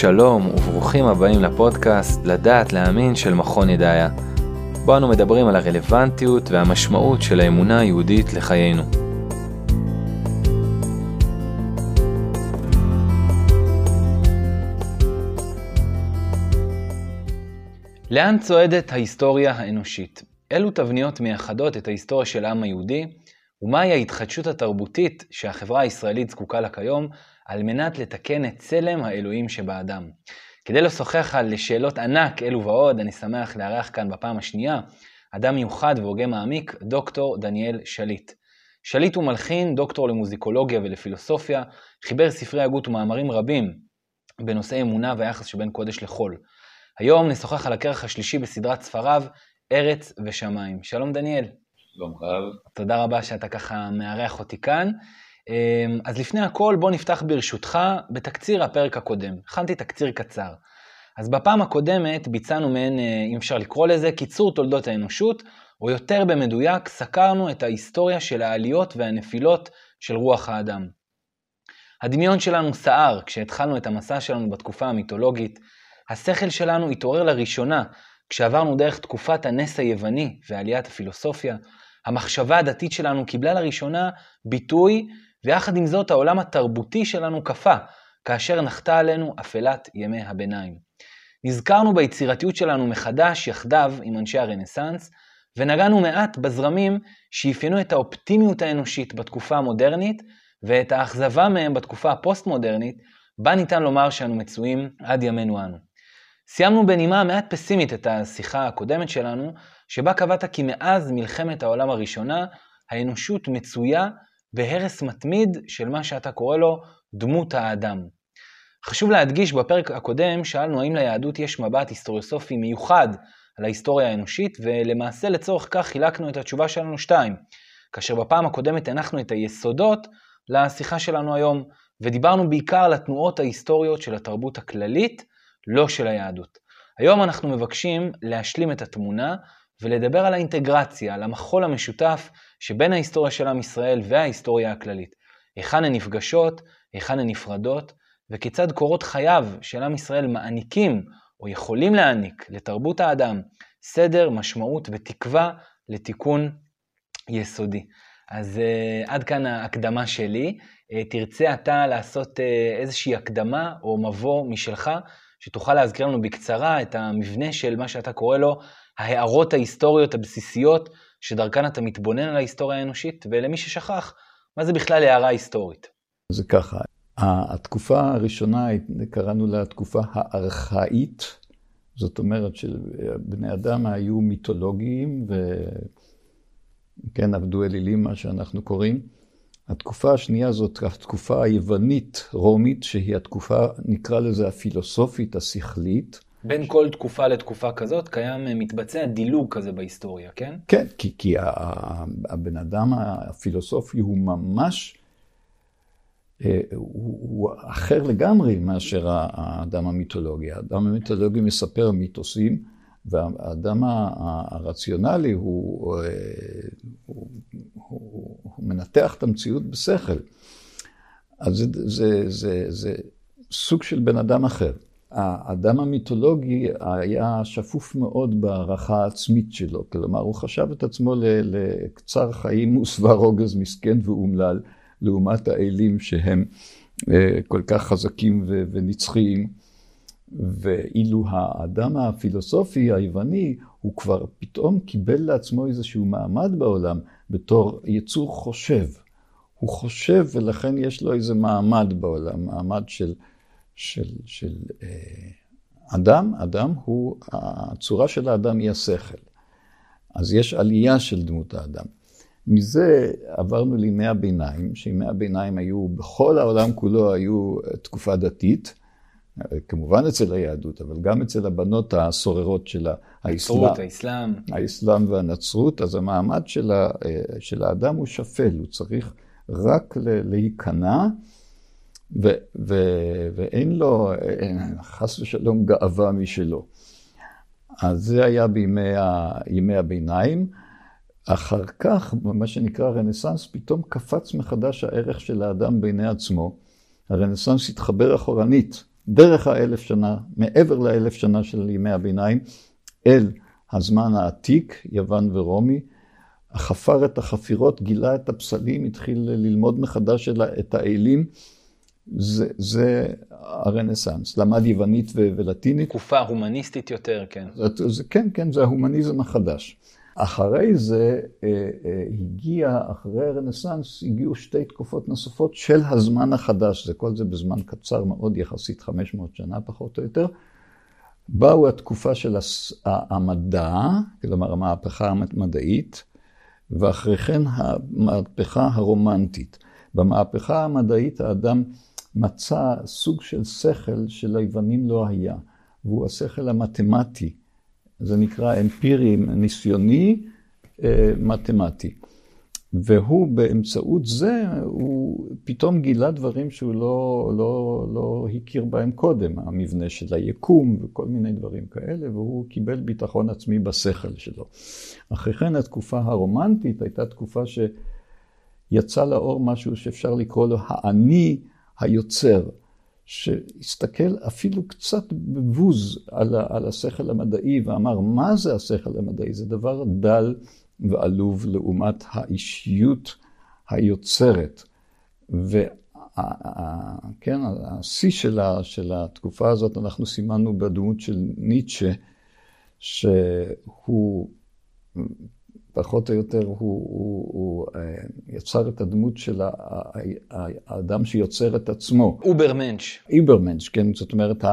שלום וברוכים הבאים לפודקאסט לדעת להאמין של מכון ידעיה. בו אנו מדברים על הרלוונטיות והמשמעות של האמונה היהודית לחיינו. לאן צועדת ההיסטוריה האנושית? אילו תבניות מייחדות את ההיסטוריה של העם היהודי, ומהי ההתחדשות התרבותית שהחברה הישראלית זקוקה לה כיום, על מנת לתקן את צלם האלוהים שבאדם. כדי לשוחח על שאלות ענק אלו ועוד, אני שמח לארח כאן בפעם השנייה אדם מיוחד והוגה מעמיק, דוקטור דניאל שליט. שליט הוא מלחין, דוקטור למוזיקולוגיה ולפילוסופיה, חיבר ספרי הגות ומאמרים רבים בנושאי אמונה והיחס שבין קודש לחול. היום נשוחח על הכרך השלישי בסדרת ספריו, ארץ ושמיים. שלום דניאל. שלום רב. תודה רבה שאתה ככה מארח אותי כאן. אמ, אז לפני הכל, בוא נפתח ברשותך בתקציר הפרק הקודם. הכנתי תקציר קצר. אז בפעם הקודמת ביצענו מעין, אה, אם אפשר לקרוא לזה, קיצור תולדות האנושות, או יותר במדויק, סקרנו את ההיסטוריה של העליות והנפילות של רוח האדם. הדמיון שלנו סער כשהתחלנו את המסע שלנו בתקופה המיתולוגית, השכל שלנו התעורר לראשונה כשעברנו דרך תקופת הנס היווני ועליית הפילוסופיה, המחשבה הדתית שלנו קיבלה לראשונה ביטוי ויחד עם זאת העולם התרבותי שלנו קפא, כאשר נחתה עלינו אפלת ימי הביניים. נזכרנו ביצירתיות שלנו מחדש יחדיו עם אנשי הרנסאנס, ונגענו מעט בזרמים שאפיינו את האופטימיות האנושית בתקופה המודרנית, ואת האכזבה מהם בתקופה הפוסט-מודרנית, בה ניתן לומר שאנו מצויים עד ימינו אנו. סיימנו בנימה מעט פסימית את השיחה הקודמת שלנו, שבה קבעת כי מאז מלחמת העולם הראשונה, האנושות מצויה בהרס מתמיד של מה שאתה קורא לו דמות האדם. חשוב להדגיש, בפרק הקודם שאלנו האם ליהדות יש מבט היסטוריוסופי מיוחד על ההיסטוריה האנושית, ולמעשה לצורך כך חילקנו את התשובה שלנו שתיים. כאשר בפעם הקודמת הנחנו את היסודות לשיחה שלנו היום, ודיברנו בעיקר על התנועות ההיסטוריות של התרבות הכללית, לא של היהדות. היום אנחנו מבקשים להשלים את התמונה ולדבר על האינטגרציה, על המחול המשותף שבין ההיסטוריה של עם ישראל וההיסטוריה הכללית. היכן הן נפגשות, היכן הן נפרדות, וכיצד קורות חייו של עם ישראל מעניקים או יכולים להעניק לתרבות האדם סדר, משמעות ותקווה לתיקון יסודי. אז uh, עד כאן ההקדמה שלי. Uh, תרצה אתה לעשות uh, איזושהי הקדמה או מבוא משלך, שתוכל להזכיר לנו בקצרה את המבנה של מה שאתה קורא לו ההערות ההיסטוריות הבסיסיות שדרכן אתה מתבונן על ההיסטוריה האנושית, ולמי ששכח, מה זה בכלל הערה היסטורית? זה ככה, התקופה הראשונה, קראנו לה התקופה הארכאית, זאת אומרת שבני אדם היו מיתולוגיים וכן עבדו אלילים, מה שאנחנו קוראים. התקופה השנייה זאת התקופה היוונית-רומית, שהיא התקופה, נקרא לזה הפילוסופית, השכלית. בין כל תקופה לתקופה כזאת קיים, אה, מתבצע דילוג כזה בהיסטוריה, כן? כן, כי, כי הבן אדם הפילוסופי הוא ממש, אה, הוא, הוא אחר לגמרי מאשר האדם המיתולוגי. האדם המיתולוגי מספר מיתוסים, והאדם הרציונלי הוא, אה, הוא, הוא, הוא מנתח את המציאות בשכל. אז זה, זה, זה, זה סוג של בן אדם אחר. האדם המיתולוגי היה שפוף מאוד בהערכה העצמית שלו, כלומר הוא חשב את עצמו לקצר חיים ושבע רוגז מסכן ואומלל, לעומת האלים שהם אה, כל כך חזקים ונצחיים. ואילו האדם הפילוסופי היווני, הוא כבר פתאום קיבל לעצמו איזשהו מעמד בעולם בתור יצור חושב. הוא חושב ולכן יש לו איזה מעמד בעולם, מעמד של... של, של אה, אדם, אדם הוא, הצורה של האדם היא השכל. אז יש עלייה של דמות האדם. מזה עברנו לימי הביניים, שימי הביניים היו, בכל העולם כולו היו תקופה דתית, כמובן אצל היהדות, אבל גם אצל הבנות הסוררות של האסלאם. הנצרות, האסלאם. האסלאם והנצרות, אז המעמד של, ה, אה, של האדם הוא שפל, הוא צריך רק להיכנע. ו, ו, ואין לו, חס ושלום, גאווה משלו. אז זה היה בימי הביניים. אחר כך, במה שנקרא רנסאנס, פתאום קפץ מחדש הערך של האדם בעיני עצמו. הרנסאנס התחבר אחורנית דרך האלף שנה, מעבר לאלף שנה של ימי הביניים, אל הזמן העתיק, יוון ורומי, חפר את החפירות, גילה את הפסלים, התחיל ללמוד מחדש את האלים. זה, זה הרנסאנס, למד יוונית ולטינית. תקופה הומניסטית יותר, כן. זה, זה, כן, כן, זה ההומניזם החדש. אחרי זה אה, אה, הגיע, אחרי הרנסאנס, הגיעו שתי תקופות נוספות של הזמן החדש, זה כל זה בזמן קצר מאוד, יחסית 500 שנה פחות או יותר. באו התקופה של המדע, כלומר המהפכה המדעית, ואחרי כן המהפכה הרומנטית. במהפכה המדעית האדם מצא סוג של שכל שליוונים לא היה, והוא השכל המתמטי. זה נקרא אמפירי, ניסיוני, אה, מתמטי. והוא באמצעות זה, הוא פתאום גילה דברים שהוא לא, לא, לא הכיר בהם קודם, המבנה של היקום וכל מיני דברים כאלה, והוא קיבל ביטחון עצמי בשכל שלו. אחרי כן התקופה הרומנטית הייתה תקופה שיצא לאור משהו שאפשר לקרוא לו האני היוצר, שהסתכל אפילו קצת בבוז על, על השכל המדעי ואמר, מה זה השכל המדעי? זה דבר דל. ועלוב לעומת האישיות היוצרת. וכן, השיא שלה, של התקופה הזאת אנחנו סימנו בדמות של ניטשה, שהוא פחות או יותר, הוא, הוא, הוא אה, יצר את הדמות של האדם שיוצר את עצמו. אוברמנץ'. איברמנץ', כן, זאת אומרת,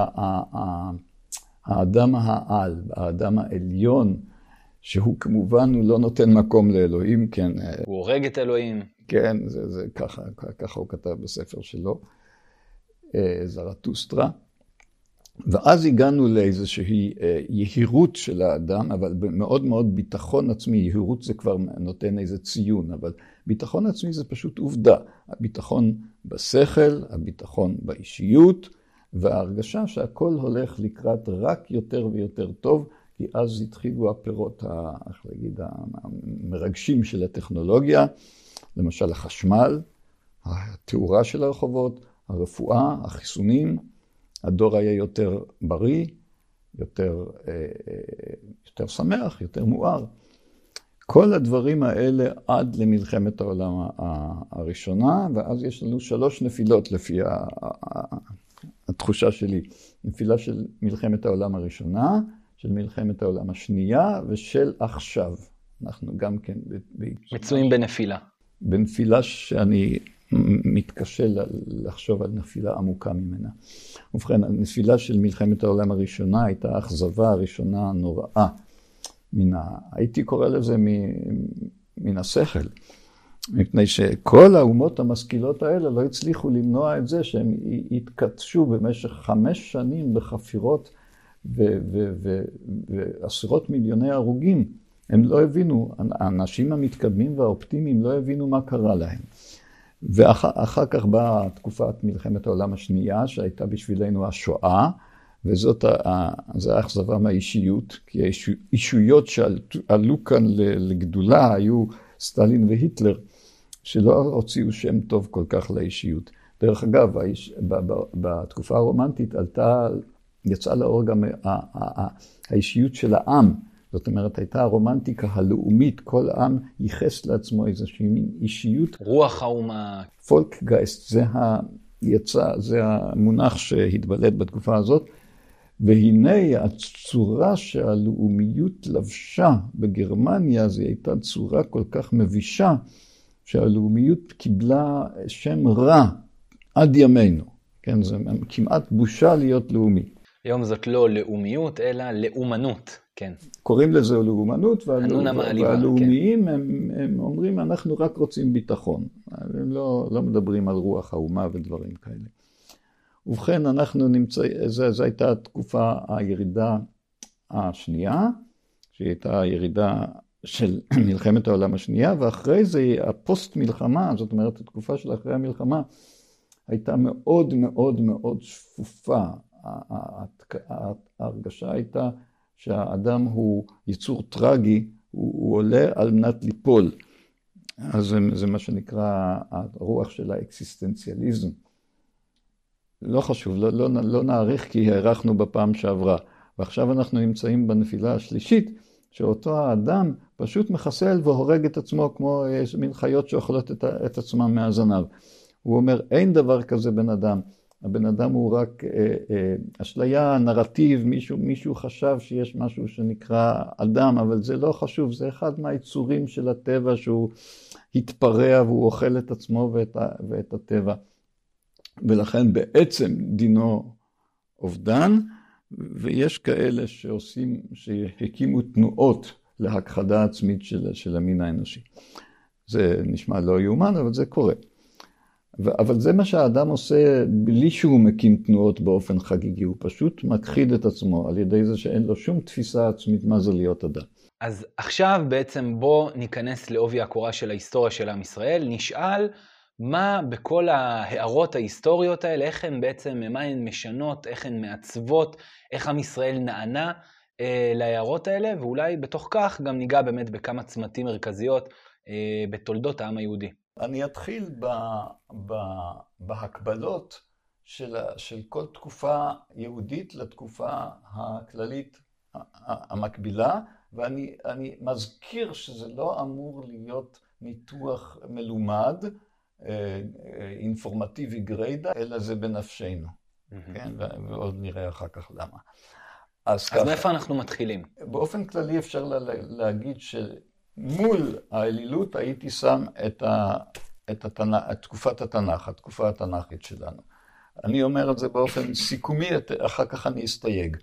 האדם העל, האדם העליון. שהוא כמובן, הוא לא נותן מקום לאלוהים, כן. הוא הורג את אלוהים. כן, זה, זה ככה, ככה הוא כתב בספר שלו, אה, זרטוסטרה. ואז הגענו לאיזושהי אה, יהירות של האדם, אבל מאוד מאוד ביטחון עצמי. יהירות זה כבר נותן איזה ציון, אבל ביטחון עצמי זה פשוט עובדה. הביטחון בשכל, הביטחון באישיות, וההרגשה שהכל הולך לקראת רק יותר ויותר טוב. כי אז התחילו הפירות, איך להגיד, המרגשים של הטכנולוגיה, למשל החשמל, התאורה של הרחובות, הרפואה, החיסונים, הדור היה יותר בריא, יותר, אה, אה, יותר שמח, יותר מואר. כל הדברים האלה עד למלחמת העולם הראשונה, ואז יש לנו שלוש נפילות לפי התחושה שלי. נפילה של מלחמת העולם הראשונה, של מלחמת העולם השנייה ושל עכשיו. אנחנו גם כן... מצויים בנפילה. בנפילה שאני מתקשה לחשוב על נפילה עמוקה ממנה. ובכן, הנפילה של מלחמת העולם הראשונה הייתה האכזבה הראשונה הנוראה. מן ה... הייתי קורא לזה מ... מן השכל. מפני שכל האומות המשכילות האלה לא הצליחו למנוע את זה שהם התכתשו במשך חמש שנים בחפירות ועשרות מיליוני הרוגים. הם לא הבינו, האנשים המתקדמים והאופטימיים לא הבינו מה קרה להם. ואחר כך באה תקופת מלחמת העולם השנייה, שהייתה בשבילנו השואה, וזאת האכזבה מהאישיות, כי האישויות שעלו כאן לגדולה היו סטלין והיטלר, שלא הוציאו שם טוב כל כך לאישיות. דרך אגב, בתקופה הרומנטית עלתה יצאה לאור גם האישיות של העם. זאת אומרת, הייתה הרומנטיקה הלאומית, כל עם ייחס לעצמו איזושהי מין אישיות. רוח האומה. פולקגייסט, זה, ה... יצא, זה המונח שהתבלט בתקופה הזאת. והנה הצורה שהלאומיות לבשה בגרמניה, זו הייתה צורה כל כך מבישה, שהלאומיות קיבלה שם רע עד ימינו. כן, זה כמעט בושה להיות לאומי. היום זאת לא לאומיות, אלא לאומנות, כן. קוראים לזה לאומנות, והלא... והלאומיים כן. הם, הם אומרים, אנחנו רק רוצים ביטחון. הם לא, לא מדברים על רוח האומה ודברים כאלה. ובכן, אנחנו נמצאים, זו הייתה התקופה, הירידה השנייה, שהיא הייתה הירידה של מלחמת העולם השנייה, ואחרי זה הפוסט מלחמה, זאת אומרת, התקופה של אחרי המלחמה, הייתה מאוד מאוד מאוד שפופה. ההרגשה הייתה שהאדם הוא יצור טרגי, הוא, הוא עולה על מנת ליפול. אז זה, זה מה שנקרא הרוח של האקסיסטנציאליזם. לא חשוב, לא, לא, לא נאריך כי הארכנו בפעם שעברה. ועכשיו אנחנו נמצאים בנפילה השלישית, שאותו האדם פשוט מחסל והורג את עצמו כמו איזה מין חיות שאוכלות את, את עצמם מהזנב. הוא אומר, אין דבר כזה בן אדם. הבן אדם הוא רק אה, אה, אשליה, נרטיב, מישהו, מישהו חשב שיש משהו שנקרא אדם, אבל זה לא חשוב, זה אחד מהיצורים של הטבע שהוא התפרע והוא אוכל את עצמו ואת, ואת הטבע. ולכן בעצם דינו אובדן, ויש כאלה שעושים, שהקימו תנועות להכחדה עצמית של, של המין האנושי. זה נשמע לא יאומן, אבל זה קורה. אבל זה מה שהאדם עושה בלי שהוא מקים תנועות באופן חגיגי, הוא פשוט מכחיד את עצמו על ידי זה שאין לו שום תפיסה עצמית מה זה להיות אדם. אז עכשיו בעצם בוא ניכנס לעובי הקורה של ההיסטוריה של עם ישראל, נשאל מה בכל ההערות ההיסטוריות האלה, איך הן בעצם, מה הן משנות, איך הן מעצבות, איך עם ישראל נענה אה, להערות האלה, ואולי בתוך כך גם ניגע באמת בכמה צמתים מרכזיות אה, בתולדות העם היהודי. אני אתחיל ב, ב, בהקבלות של, של כל תקופה יהודית לתקופה הכללית המקבילה, ואני מזכיר שזה לא אמור להיות ניתוח מלומד, אה, אינפורמטיבי גריידא, אלא זה בנפשנו. כן, ועוד נראה אחר כך למה. אז, אז מאיפה אנחנו מתחילים? באופן כללי אפשר לה, להגיד שמול האלילות הייתי שם את, ה, את, התנ... את תקופת התנ"ך, התקופה התנ"כית שלנו. אני אומר את זה באופן סיכומי, אחר כך אני אסתייג.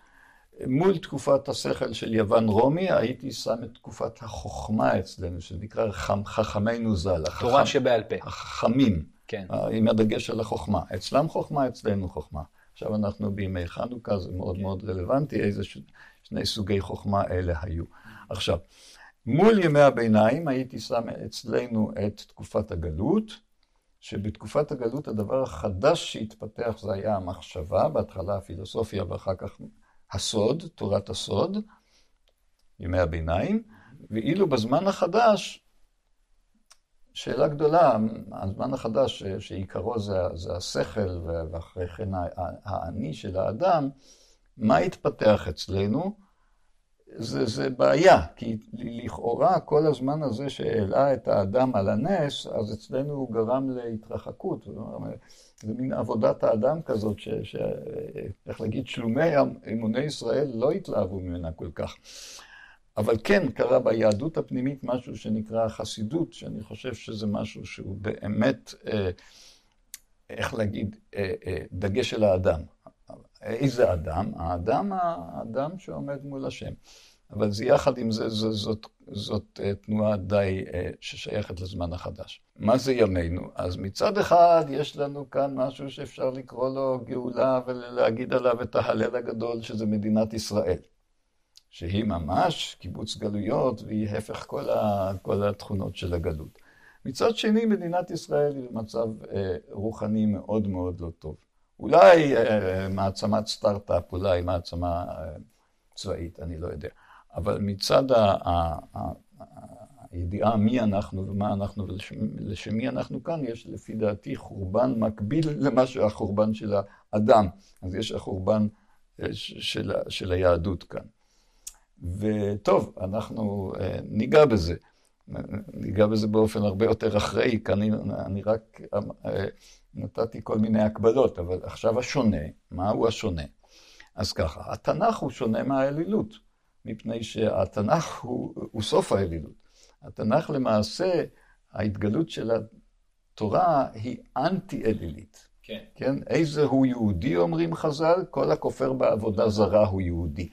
מול תקופת השכל של יוון רומי, הייתי שם את תקופת החוכמה אצלנו, שנקרא חכמינו ז"ל. תורה החכ... שבעל פה. החכמים. כן. עם הדגש על החוכמה. אצלם חוכמה, אצלנו חוכמה. עכשיו אנחנו בימי חנוכה, זה מאוד כן. מאוד רלוונטי, איזה ש... שני סוגי חוכמה אלה היו. עכשיו, מול ימי הביניים הייתי שם אצלנו את תקופת הגלות, שבתקופת הגלות הדבר החדש שהתפתח זה היה המחשבה, בהתחלה הפילוסופיה ואחר כך הסוד, תורת הסוד, ימי הביניים, ואילו בזמן החדש, שאלה גדולה, הזמן החדש שעיקרו זה, זה השכל ואחרי כן האני של האדם, מה התפתח אצלנו? זה, זה בעיה, כי לכאורה כל הזמן הזה שהעלה את האדם על הנס, אז אצלנו הוא גרם להתרחקות. זה מין עבודת האדם כזאת, ש, ש, איך להגיד, שלומי אמוני ישראל לא התלהבו ממנה כל כך. אבל כן קרה ביהדות הפנימית משהו שנקרא חסידות, שאני חושב שזה משהו שהוא באמת, אה, איך להגיד, אה, אה, דגש של האדם. איזה אדם? האדם, האדם שעומד מול השם. אבל זה יחד עם זה, זאת, זאת, זאת אה, תנועה די אה, ששייכת לזמן החדש. מה זה ימינו? אז מצד אחד יש לנו כאן משהו שאפשר לקרוא לו גאולה ולהגיד עליו את ההלל הגדול שזה מדינת ישראל. שהיא ממש קיבוץ גלויות והיא הפך כל, ה, כל התכונות של הגלות. מצד שני, מדינת ישראל היא במצב אה, רוחני מאוד מאוד לא טוב. אולי אה, מעצמת סטארט-אפ, אולי מעצמה אה, צבאית, אני לא יודע. אבל מצד הידיעה מי אנחנו ומה אנחנו ולשם מי אנחנו כאן, יש לפי דעתי חורבן מקביל למה שהחורבן של האדם. אז יש החורבן אה, של, של היהדות כאן. וטוב, אנחנו אה, ניגע בזה. ניגע בזה באופן הרבה יותר אחראי, כי אני, אני רק אה, נתתי כל מיני הקבלות, אבל עכשיו השונה, מהו השונה? אז ככה, התנ"ך הוא שונה מהאלילות. מפני שהתנ"ך הוא, הוא סוף האלילות. התנ"ך למעשה, ההתגלות של התורה היא אנטי-אלילית. כן. כן? איזה הוא יהודי, אומרים חז"ל? כל הכופר בעבודה זרה הוא יהודי.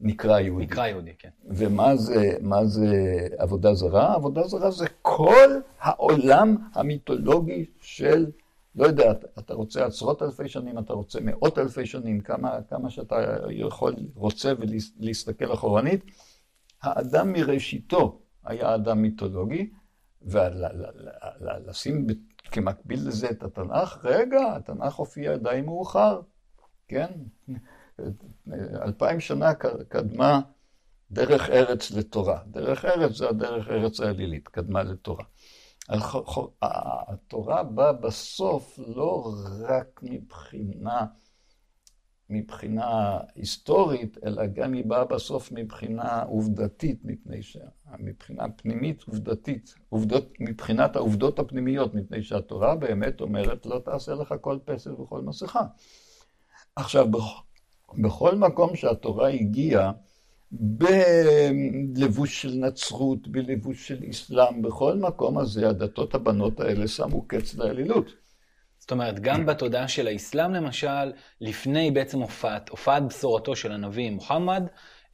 נקרא יהודי. נקרא יהודי, כן. ומה זה, זה עבודה זרה? עבודה זרה זה כל העולם המיתולוגי של לא יודע, אתה רוצה עשרות אלפי שנים, אתה רוצה מאות אלפי שנים, כמה, כמה שאתה יכול, רוצה ולהסתכל אחורנית. האדם מראשיתו היה אדם מיתולוגי, ולשים כמקביל לזה את התנ"ך, רגע, התנ"ך הופיע די מאוחר, כן? אלפיים שנה קדמה דרך ארץ לתורה. דרך ארץ זה הדרך ארץ האלילית, קדמה לתורה. התורה באה בסוף לא רק מבחינה, מבחינה היסטורית, אלא גם היא באה בסוף מבחינה עובדתית, מפני ש... מבחינה פנימית עובדתית, עובדות, מבחינת העובדות הפנימיות, מפני שהתורה באמת אומרת לא תעשה לך כל פסל וכל מסכה. עכשיו, בכל מקום שהתורה הגיעה, בלבוש של נצרות, בלבוש של אסלאם, בכל מקום הזה הדתות הבנות האלה שמו קץ לאלילות. זאת אומרת, גם בתודעה של האסלאם למשל, לפני בעצם הופעת, הופעת בשורתו של הנביא מוחמד,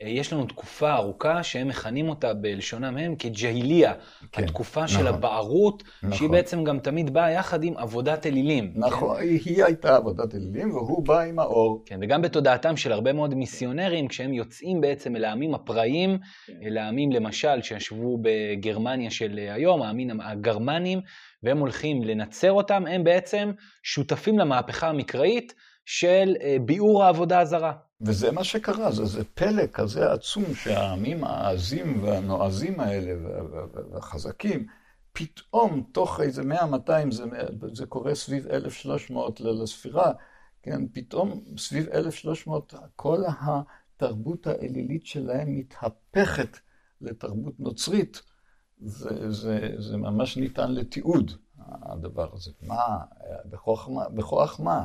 יש לנו תקופה ארוכה שהם מכנים אותה בלשונם הם כג'היליה, כן, התקופה נכון, של הבערות, נכון. שהיא בעצם גם תמיד באה יחד עם עבודת אלילים. נכון, כן? היא הייתה עבודת אלילים והוא בא עם האור. כן, וגם בתודעתם של הרבה מאוד מיסיונרים, כשהם יוצאים בעצם אל העמים הפראיים, כן. אל העמים למשל שישבו בגרמניה של היום, העמים הגרמנים, והם הולכים לנצר אותם, הם בעצם שותפים למהפכה המקראית של אה, ביעור העבודה הזרה. וזה מה שקרה, זה, זה פלא כזה עצום שהעמים העזים והנועזים האלה והחזקים, פתאום תוך איזה 100-200, זה, זה קורה סביב 1300 לספירה, כן, פתאום סביב 1300 כל התרבות האלילית שלהם מתהפכת לתרבות נוצרית. זה, זה, זה ממש ניתן לתיעוד, הדבר הזה. מה, בכוח? בכוח מה?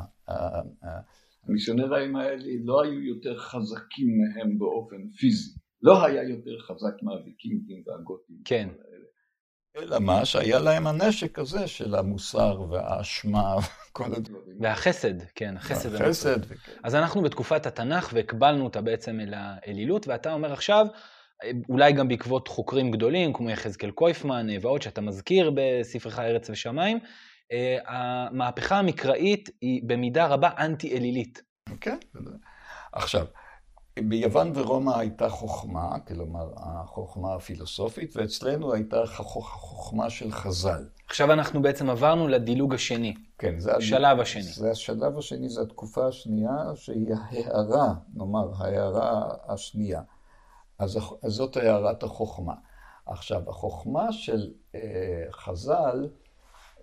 המיסיונרים האלה לא היו יותר חזקים מהם באופן פיזי. לא היה יותר חזק מהוויקינגים והגותים. כן. אלא מה? שהיה להם הנשק הזה של המוסר והאשמה וכל הדברים. והחסד, כן, החסד. החסד. אז אנחנו בתקופת התנ"ך והקבלנו אותה בעצם אל האלילות, ואתה אומר עכשיו, אולי גם בעקבות חוקרים גדולים כמו יחזקאל קויפמן ועוד שאתה מזכיר בספרך ארץ ושמיים, המהפכה המקראית היא במידה רבה אנטי-אלילית. כן, עכשיו, ביוון ורומא הייתה חוכמה, כלומר החוכמה הפילוסופית, ואצלנו הייתה חוכמה של חז"ל. עכשיו אנחנו בעצם עברנו לדילוג השני. כן, זה השלב השני. זה השלב השני, זו התקופה השנייה, שהיא ההערה, נאמר, ההערה השנייה. אז, אז זאת הערת החוכמה. עכשיו, החוכמה של אה, חז"ל,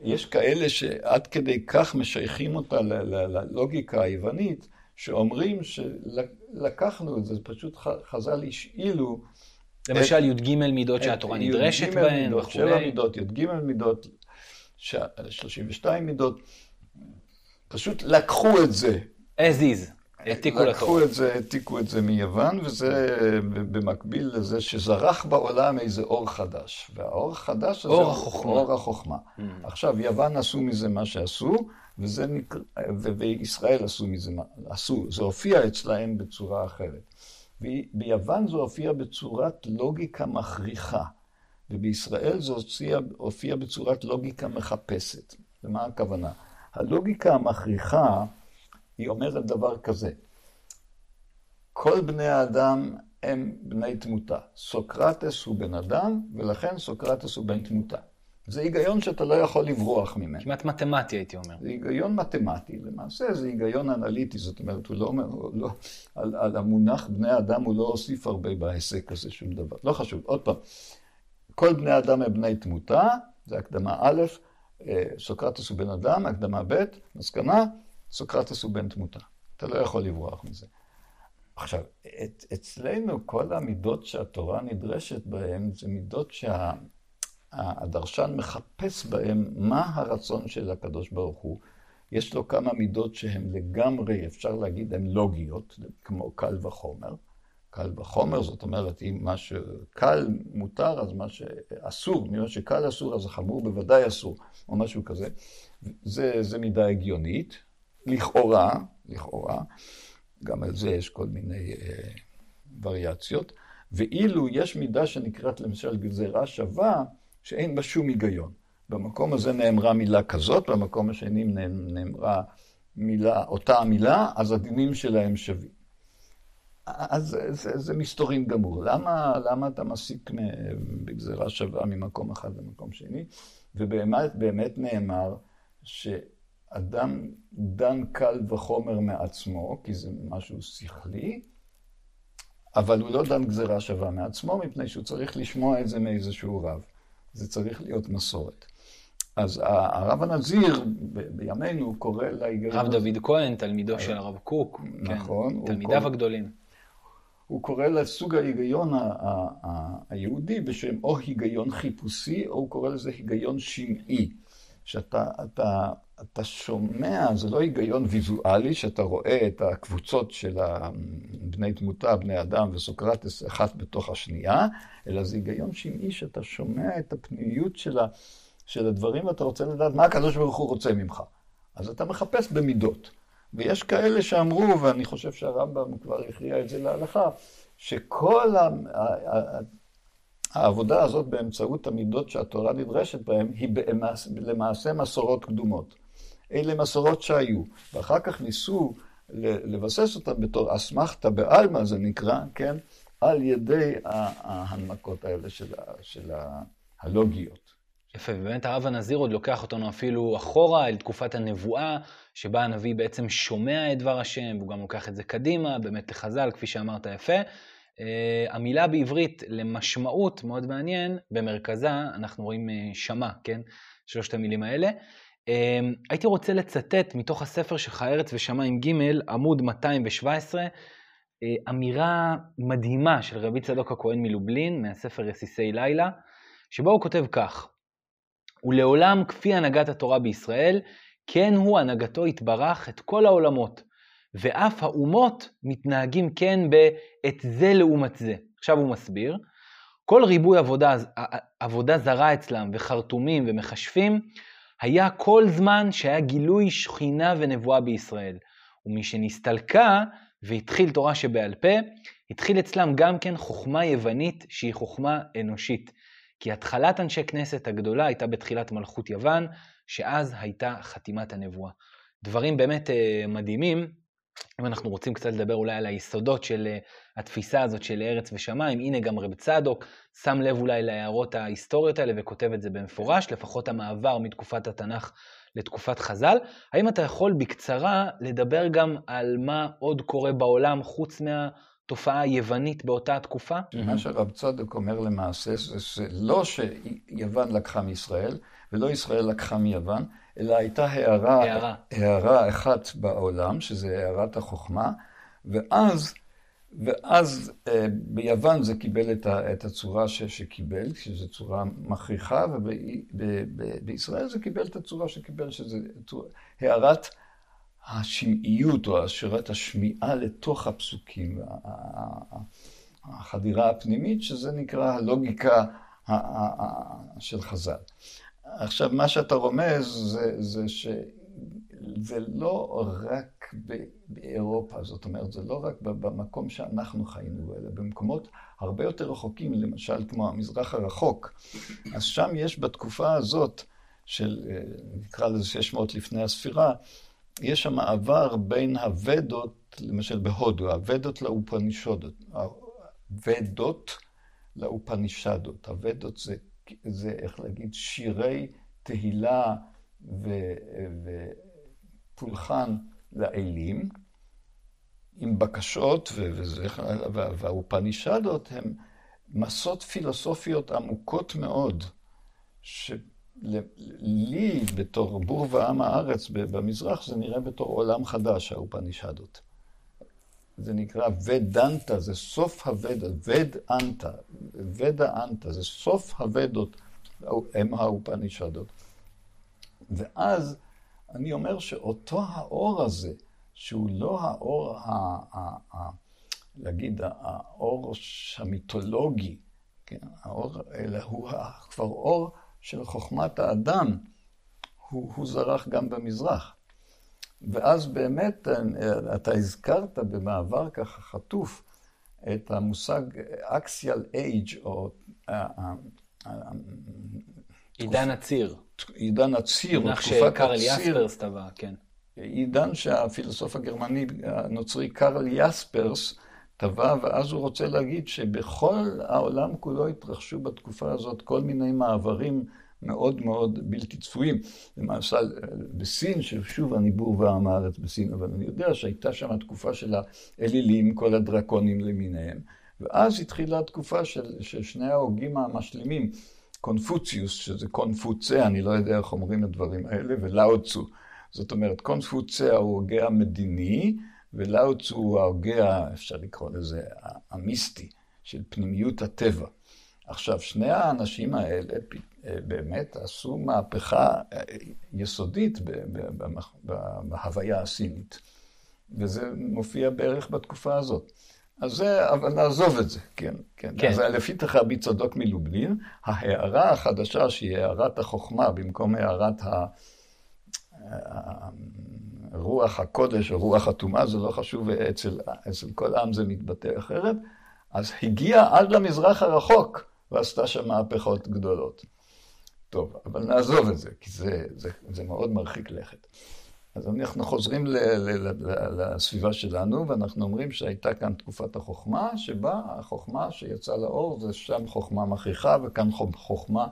יש כאלה שעד כדי כך משייכים אותה ללוגיקה היוונית, שאומרים שלקחנו את זה, פשוט חז"ל השאילו... למשל י"ג מידות שהתורה נדרשת בהן וכו'. שבע מידות, י"ג מידות, 32 מידות, פשוט לקחו את זה. as is. העתיקו לתורה. לקחו את זה, העתיקו את זה מיוון, וזה במקביל לזה שזרח בעולם איזה אור חדש. והאור החדש הזה... אור החוכמה. אור החוכמה. Mm. עכשיו, יוון עשו מזה מה שעשו, וזה נקרא, וישראל עשו מזה מה, עשו, זה הופיע אצלהם בצורה אחרת. ביוון זה הופיע בצורת לוגיקה מכריחה, ובישראל זה הופיע, הופיע בצורת לוגיקה מחפשת. ומה הכוונה? הלוגיקה המכריחה היא אומרת דבר כזה, כל בני האדם הם בני תמותה. סוקרטס הוא בן אדם, ולכן סוקרטס הוא בן תמותה. זה היגיון שאתה לא יכול לברוח ממנו. כמעט מתמטי, הייתי אומר. זה היגיון מתמטי, למעשה זה היגיון אנליטי, זאת אומרת, הוא לא אומר, לא, על, על המונח בני אדם הוא לא הוסיף הרבה בהיסק הזה שום דבר. לא חשוב, עוד פעם, כל בני אדם הם בני תמותה, זה הקדמה א', אה, סוקרטס הוא בן אדם, הקדמה ב', מסקנה, סוקרטס הוא בן תמותה. אתה לא יכול לברוח מזה. עכשיו, את, אצלנו כל המידות שהתורה נדרשת בהן, זה מידות שהדרשן שה, מחפש בהן מה הרצון של הקדוש ברוך הוא. יש לו כמה מידות שהן לגמרי, אפשר להגיד, הן לוגיות, כמו קל וחומר. קל וחומר, זאת אומרת, אם מה שקל מותר, אז מה שאסור, ממה שקל אסור, אז החמור בוודאי אסור, או משהו כזה. זה, זה מידה הגיונית, לכאורה, לכאורה, גם על זה יש כל מיני אה, וריאציות, ואילו יש מידה שנקראת למשל גזירה שווה, שאין בה שום היגיון. במקום הזה נאמרה מילה כזאת, במקום השני נאמרה מילה, אותה המילה, אז הדינים שלהם שווים. אז זה, זה, זה מסתורים גמור. למה, למה אתה מסיק בגזירה שווה ממקום אחד למקום שני? ובאמת באמת נאמר ש... אדם דן קל וחומר מעצמו, כי זה משהו שכלי, אבל הוא לא דן גזירה שווה מעצמו, מפני שהוא צריך לשמוע את זה מאיזשהו רב. זה צריך להיות מסורת. אז הרב הנזיר בימינו קורא להיגיון... הרב דוד כהן, תלמידו של הרב קוק. נכון. כן, תלמידיו קורא, הגדולים. הוא קורא לסוג ההיגיון היהודי בשם או היגיון חיפושי, או הוא קורא לזה היגיון שמעי. שאתה אתה, שומע, זה לא היגיון ויזואלי, שאתה רואה את הקבוצות של בני תמותה, בני אדם וסוקרטס אחת בתוך השנייה, אלא זה היגיון שמעי שאתה שומע את הפנימיות של, של הדברים ואתה רוצה לדעת מה הקדוש ברוך הוא רוצה ממך. אז אתה מחפש במידות. ויש כאלה שאמרו, ואני חושב שהרמב"ם כבר הכריע את זה להלכה, שכל ה... העבודה הזאת באמצעות המידות שהתורה נדרשת בהן, היא למעשה מסורות קדומות. אלה מסורות שהיו, ואחר כך ניסו לבסס אותן בתור אסמכתא בעלמא, זה נקרא, כן, על ידי ההנמקות האלה של, של הלוגיות. יפה, ובאמת הרב הנזיר עוד לוקח אותנו אפילו אחורה אל תקופת הנבואה, שבה הנביא בעצם שומע את דבר השם, והוא גם לוקח את זה קדימה, באמת לחז"ל, כפי שאמרת יפה. Uh, המילה בעברית למשמעות, מאוד מעניין, במרכזה אנחנו רואים uh, שמע, כן? שלושת המילים האלה. Uh, הייתי רוצה לצטט מתוך הספר שלך, ארץ ושמיים ג', עמוד 217, uh, אמירה מדהימה של רבי צדוק הכהן מלובלין, מהספר רסיסי לילה, שבו הוא כותב כך: ולעולם כפי הנהגת התורה בישראל, כן הוא הנהגתו יתברך את כל העולמות, ואף האומות מתנהגים כן ב"את זה לעומת זה". עכשיו הוא מסביר, כל ריבוי עבודה, עבודה זרה אצלם וחרטומים ומכשפים, היה כל זמן שהיה גילוי שכינה ונבואה בישראל. ומשנסתלקה והתחיל תורה שבעל פה, התחיל אצלם גם כן חוכמה יוונית שהיא חוכמה אנושית. כי התחלת אנשי כנסת הגדולה הייתה בתחילת מלכות יוון, שאז הייתה חתימת הנבואה. דברים באמת uh, מדהימים, אם אנחנו רוצים קצת לדבר אולי על היסודות של uh, התפיסה הזאת של ארץ ושמיים, הנה גם רב צדוק שם לב אולי להערות ההיסטוריות האלה וכותב את זה במפורש, לפחות המעבר מתקופת התנ"ך לתקופת חז"ל. האם אתה יכול בקצרה לדבר גם על מה עוד קורה בעולם חוץ מה... תופעה יוונית באותה התקופה? מה שרב צדוק אומר למעשה, זה שלא שיוון לקחה מישראל, ולא ישראל לקחה מיוון, אלא הייתה הערה, הערה. הערה אחת בעולם, שזה הערת החוכמה, ואז, ואז אה, ביוון זה קיבל את, ה, את הצורה ש, שקיבל, שזו צורה מכריחה, ובישראל זה קיבל את הצורה שקיבל, שזה הערת השמעיות או השרת השמיעה לתוך הפסוקים, החדירה הפנימית, שזה נקרא הלוגיקה של חז"ל. עכשיו, מה שאתה רומז זה, זה שזה לא רק באירופה, זאת אומרת, זה לא רק במקום שאנחנו חיינו, אלא במקומות הרבה יותר רחוקים, למשל כמו המזרח הרחוק. אז שם יש בתקופה הזאת, של נקרא לזה 600 לפני הספירה, יש שם מעבר בין הוודות, למשל בהודו, הוודות לאופנישדות. הוודות לאופנישדות. הוודות זה, זה, איך להגיד, שירי תהילה ו, ופולחן לאלים, עם בקשות, וזה, והאופנישדות הן מסות פילוסופיות עמוקות מאוד, ש... לי, בתור בור ועם הארץ במזרח, זה נראה בתור עולם חדש, האופנישדות. זה נקרא ודנטה, זה סוף הוודות, וד-אנטה, ודה-אנטה, זה סוף הוודות, הם האופנישדות. ואז אני אומר שאותו האור הזה, שהוא לא האור, ה, ה, ה, להגיד, האור המיתולוגי, כן, האור, אלא הוא כבר אור של חוכמת האדם, הוא, הוא זרח גם במזרח. ואז באמת, אתה הזכרת במעבר ככה חטוף את המושג אקסיאל אייג' או... עידן הציר. עידן הציר, או תקופת הציר. שקרל יספרס טבע, כן. עידן שהפילוסוף הגרמני הנוצרי קרל יספרס טבע, ואז הוא רוצה להגיד שבכל העולם כולו התרחשו בתקופה הזאת כל מיני מעברים מאוד מאוד בלתי צפויים. למשל, בסין, ששוב אני בור ועם הארץ בסין, אבל אני יודע שהייתה שם התקופה של האלילים, כל הדרקונים למיניהם. ואז התחילה התקופה של, של שני ההוגים המשלימים, קונפוציוס, שזה קונפוצה, אני לא יודע איך אומרים את הדברים האלה, ולאו צו. זאת אומרת, קונפוצה הוא ההוגה המדיני, ולאו צו הוא ההוגה, אפשר לקרוא לזה, המיסטי, של פנימיות הטבע. עכשיו, שני האנשים האלה באמת עשו מהפכה יסודית בהוויה הסינית, וזה מופיע בערך בתקופה הזאת. אז זה, אבל נעזוב את זה, כן, כן. כן. אז לפי תחרבי צדוק מלובלין, ההערה החדשה, שהיא הערת החוכמה במקום הערת ה... רוח הקודש או רוח הטומאה, זה לא חשוב, אצל, אצל כל עם זה מתבטא אחרת, אז הגיעה עד למזרח הרחוק ועשתה שם מהפכות גדולות. טוב, אבל נעזוב את זה, כי זה, זה, זה מאוד מרחיק לכת. אז אנחנו חוזרים ל, ל, ל, לסביבה שלנו, ואנחנו אומרים שהייתה כאן תקופת החוכמה, שבה החוכמה שיצאה לאור זה שם חוכמה מכריחה, וכאן חוכמה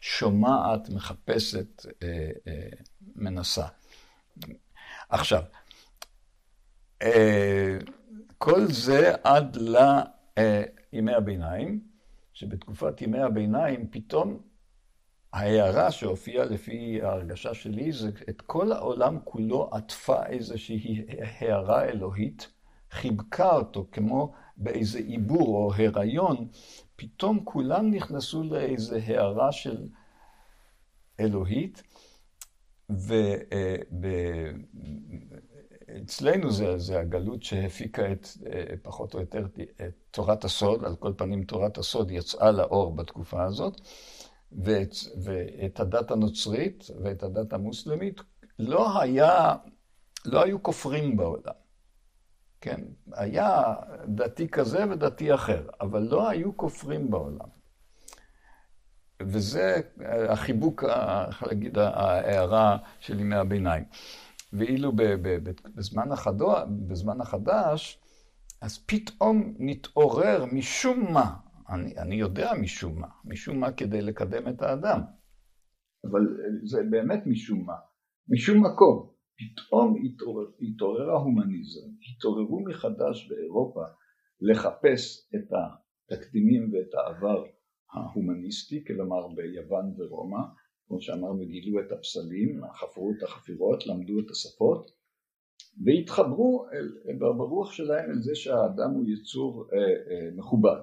שומעת, מחפשת, אה, אה, מנסה. עכשיו, אה, כל זה עד לימי הביניים, שבתקופת ימי הביניים פתאום ההערה שהופיעה לפי ההרגשה שלי, זה את כל העולם כולו עטפה איזושהי הערה אלוהית, חיבקה אותו כמו באיזה עיבור או הריון, פתאום כולם נכנסו לאיזה הערה של אלוהית, ואצלנו זה, זה הגלות שהפיקה את, פחות או יותר, את תורת הסוד, על כל פנים תורת הסוד יצאה לאור בתקופה הזאת. ואת, ואת הדת הנוצרית ואת הדת המוסלמית, לא היה, לא היו כופרים בעולם. כן, היה דתי כזה ודתי אחר, אבל לא היו כופרים בעולם. וזה החיבוק, איך להגיד, ההערה של ימי הביניים. ואילו בזמן, החדו, בזמן החדש, אז פתאום נתעורר משום מה אני, אני יודע משום מה, משום מה כדי לקדם את האדם. אבל זה באמת משום מה, משום מקום. פתאום התעורר, התעורר ההומניזם, התעוררו מחדש באירופה לחפש את התקדימים ואת העבר ההומניסטי, כלומר ביוון ורומא, כמו שאמרנו, גילו את הפסלים, חפרו את החפירות, למדו את השפות, והתחברו אל, ברוח שלהם אל זה שהאדם הוא יצור אה, אה, מכובד.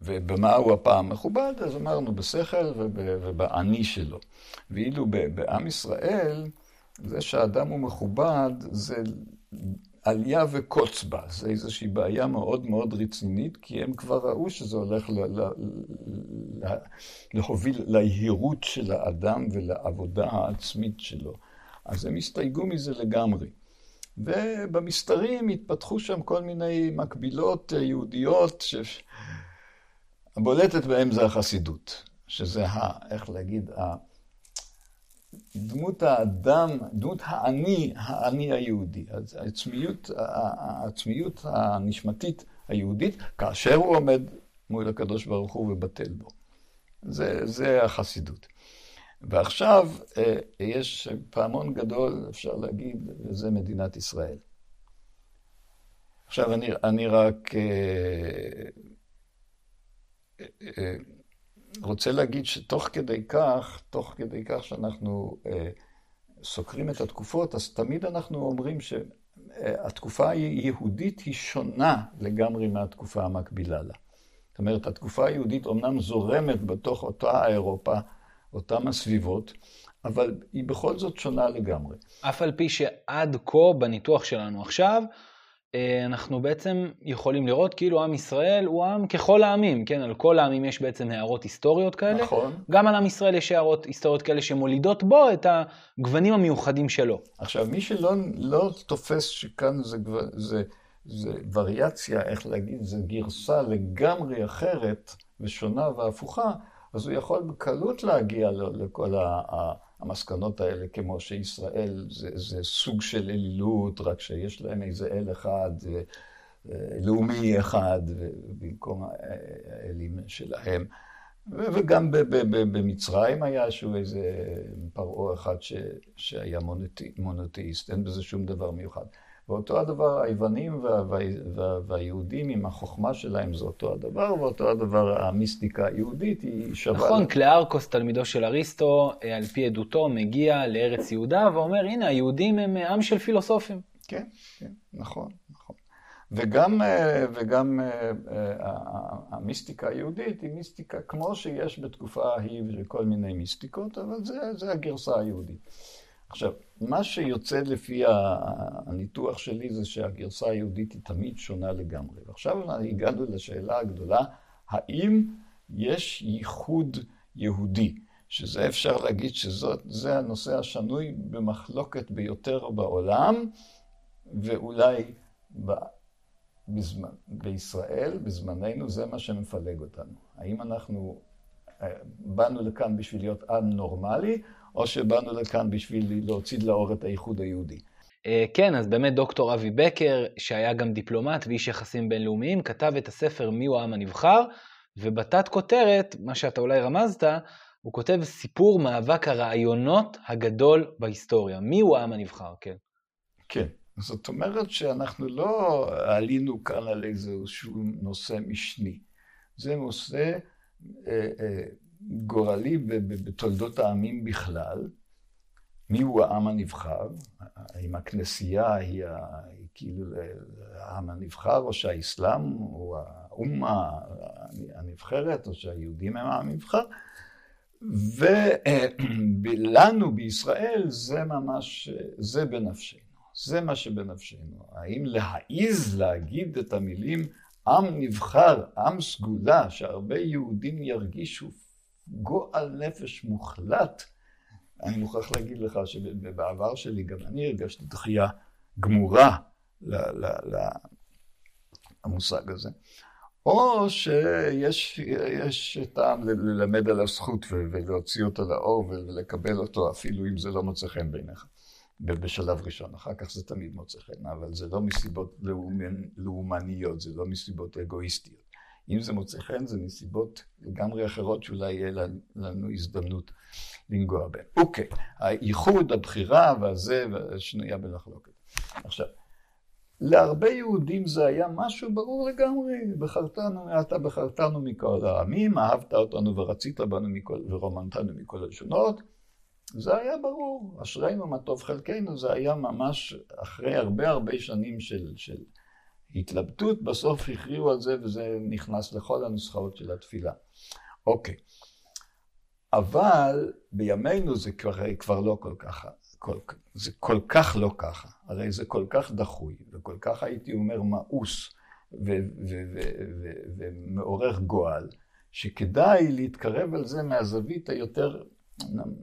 ובמה הוא הפעם מכובד? אז אמרנו בשכל ובאני שלו. ואילו בעם ישראל, זה שהאדם הוא מכובד, זה עלייה וקוץ בה. זה איזושהי בעיה מאוד מאוד רצינית, כי הם כבר ראו שזה הולך להוביל ליהירות של האדם ולעבודה העצמית שלו. אז הם הסתייגו מזה לגמרי. ובמסתרים התפתחו שם כל מיני מקבילות יהודיות, ש... הבולטת בהם זה החסידות, שזה, ה, איך להגיד, ה, דמות האדם, דמות האני, האני היהודי, העצמיות, העצמיות הנשמתית היהודית, כאשר הוא עומד מול הקדוש ברוך הוא ובטל בו. זה, זה החסידות. ועכשיו אה, יש פעמון גדול, אפשר להגיד, וזה מדינת ישראל. עכשיו אני, אני רק אה, רוצה להגיד שתוך כדי כך, תוך כדי כך שאנחנו אה, סוקרים את התקופות, אז תמיד אנחנו אומרים שהתקופה היהודית היא שונה לגמרי מהתקופה המקבילה לה. זאת אומרת, התקופה היהודית אומנם זורמת בתוך אותה אירופה, אותם הסביבות, אבל היא בכל זאת שונה לגמרי. אף על פי שעד כה, בניתוח שלנו עכשיו, אה, אנחנו בעצם יכולים לראות כאילו עם ישראל הוא עם ככל העמים, כן? על כל העמים יש בעצם הערות היסטוריות כאלה. נכון. גם על עם ישראל יש הערות היסטוריות כאלה שמולידות בו את הגוונים המיוחדים שלו. עכשיו, מי שלא לא תופס שכאן זה, זה, זה וריאציה, איך להגיד, זה גרסה לגמרי אחרת ושונה והפוכה, אז הוא יכול בקלות להגיע לכל ה... המסקנות האלה, כמו שישראל זה, זה סוג של אלילות, רק שיש להם איזה אל אחד, אה, לאומי אחד, במקום האלים שלהם. וגם במצרים היה שהוא איזה פרעה אחד ש, שהיה מונותאיסט, אין בזה שום דבר מיוחד. ואותו הדבר היוונים וה, וה, וה, והיהודים עם החוכמה שלהם זה אותו הדבר, ואותו הדבר המיסטיקה היהודית היא שווה... נכון, קלארקוס, תלמידו של אריסטו, על פי עדותו, מגיע לארץ יהודה ואומר, הנה, היהודים הם עם של פילוסופים. כן, כן, נכון, נכון. וגם, וגם המיסטיקה היהודית היא מיסטיקה כמו שיש בתקופה ההיא וכל מיני מיסטיקות, אבל זה, זה הגרסה היהודית. עכשיו, מה שיוצא לפי הניתוח שלי זה שהגרסה היהודית היא תמיד שונה לגמרי. ועכשיו הגענו לשאלה הגדולה, האם יש ייחוד יהודי? שזה אפשר להגיד שזה הנושא השנוי במחלוקת ביותר בעולם, ואולי ב, בזמן, בישראל, בזמננו, זה מה שמפלג אותנו. האם אנחנו אה, באנו לכאן בשביל להיות עם נורמלי, או שבאנו לכאן בשביל להוציא לאור את האיחוד היהודי. אה, כן, אז באמת דוקטור אבי בקר, שהיה גם דיפלומט ואיש יחסים בינלאומיים, כתב את הספר מיהו העם הנבחר, ובתת כותרת, מה שאתה אולי רמזת, הוא כותב סיפור מאבק הרעיונות הגדול בהיסטוריה. מיהו העם הנבחר, כן. כן, זאת אומרת שאנחנו לא עלינו כאן על איזשהו נושא משני. זה נושא אה, אה, גורלי בתולדות העמים בכלל, מיהו העם הנבחר, האם הכנסייה היא, כאילו העם הנבחר, או שהאסלאם הוא האומה הנבחרת, או שהיהודים הם העם הנבחר, ולנו בישראל זה ממש, זה בנפשנו, זה מה שבנפשנו. האם להעיז להגיד את המילים עם נבחר, עם סגולה, שהרבה יהודים ירגישו גועל נפש מוחלט. אני מוכרח להגיד לך שבעבר שלי גם אני הרגשתי דחייה גמורה למושג הזה. או שיש טעם ללמד עליו זכות ולהוציא אותו לאור ולקבל אותו אפילו אם זה לא מוצא חן בעיניך. בשלב ראשון, אחר כך זה תמיד מוצא חן, אבל זה לא מסיבות לאומניות, זה לא מסיבות אגואיסטיות. אם זה מוצא חן, זה מסיבות לגמרי אחרות שאולי יהיה לנו הזדמנות לנגוע בהן. אוקיי, הייחוד, הבחירה והזה, שנויה במחלוקת. עכשיו, להרבה יהודים זה היה משהו ברור לגמרי, בחרתנו, אתה בחרתנו מכל העמים, אהבת אותנו ורצית בנו מכל, ורומנתנו מכל הלשונות. זה היה ברור, אשרינו מה טוב חלקנו, זה היה ממש אחרי הרבה הרבה שנים של, של התלבטות, בסוף הכריעו על זה וזה נכנס לכל הנוסחאות של התפילה. אוקיי. אבל בימינו זה כבר, כבר לא כל כך, כל, זה כל כך לא ככה. הרי זה כל כך דחוי, וכל כך הייתי אומר מאוס ומעורר גועל, שכדאי להתקרב על זה מהזווית היותר,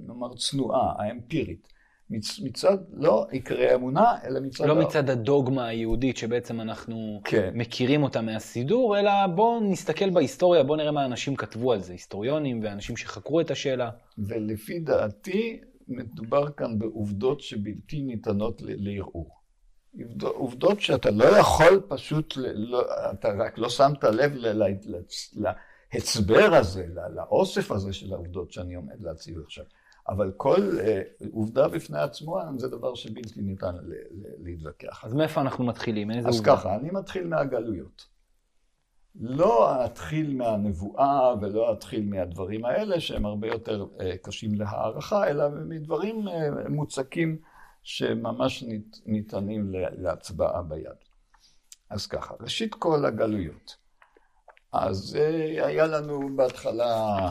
נאמר, צנועה, האמפירית. מצד לא עיקרי אמונה, אלא מצד... לא מצד הדוגמה היהודית שבעצם אנחנו כן. מכירים אותה מהסידור, אלא בואו נסתכל בהיסטוריה, בואו נראה מה אנשים כתבו על זה, היסטוריונים ואנשים שחקרו את השאלה. ולפי דעתי, מדובר כאן בעובדות שבלתי ניתנות לערעור. עובדות שאתה לא יכול פשוט, לא, אתה רק לא שמת לב להצבר הזה, לאוסף הזה של העובדות שאני עומד להציב עכשיו. אבל כל uh, עובדה בפני עצמו זה דבר שבלתי ניתן להתווכח. אז מאיפה אנחנו מתחילים? איזה אז עובדה? אז ככה, אני מתחיל מהגלויות. לא אתחיל מהנבואה ולא אתחיל מהדברים האלה שהם הרבה יותר uh, קשים להערכה, אלא מדברים uh, מוצקים שממש נית, ניתנים להצבעה ביד. אז ככה, ראשית כל הגלויות. אז היה לנו בהתחלה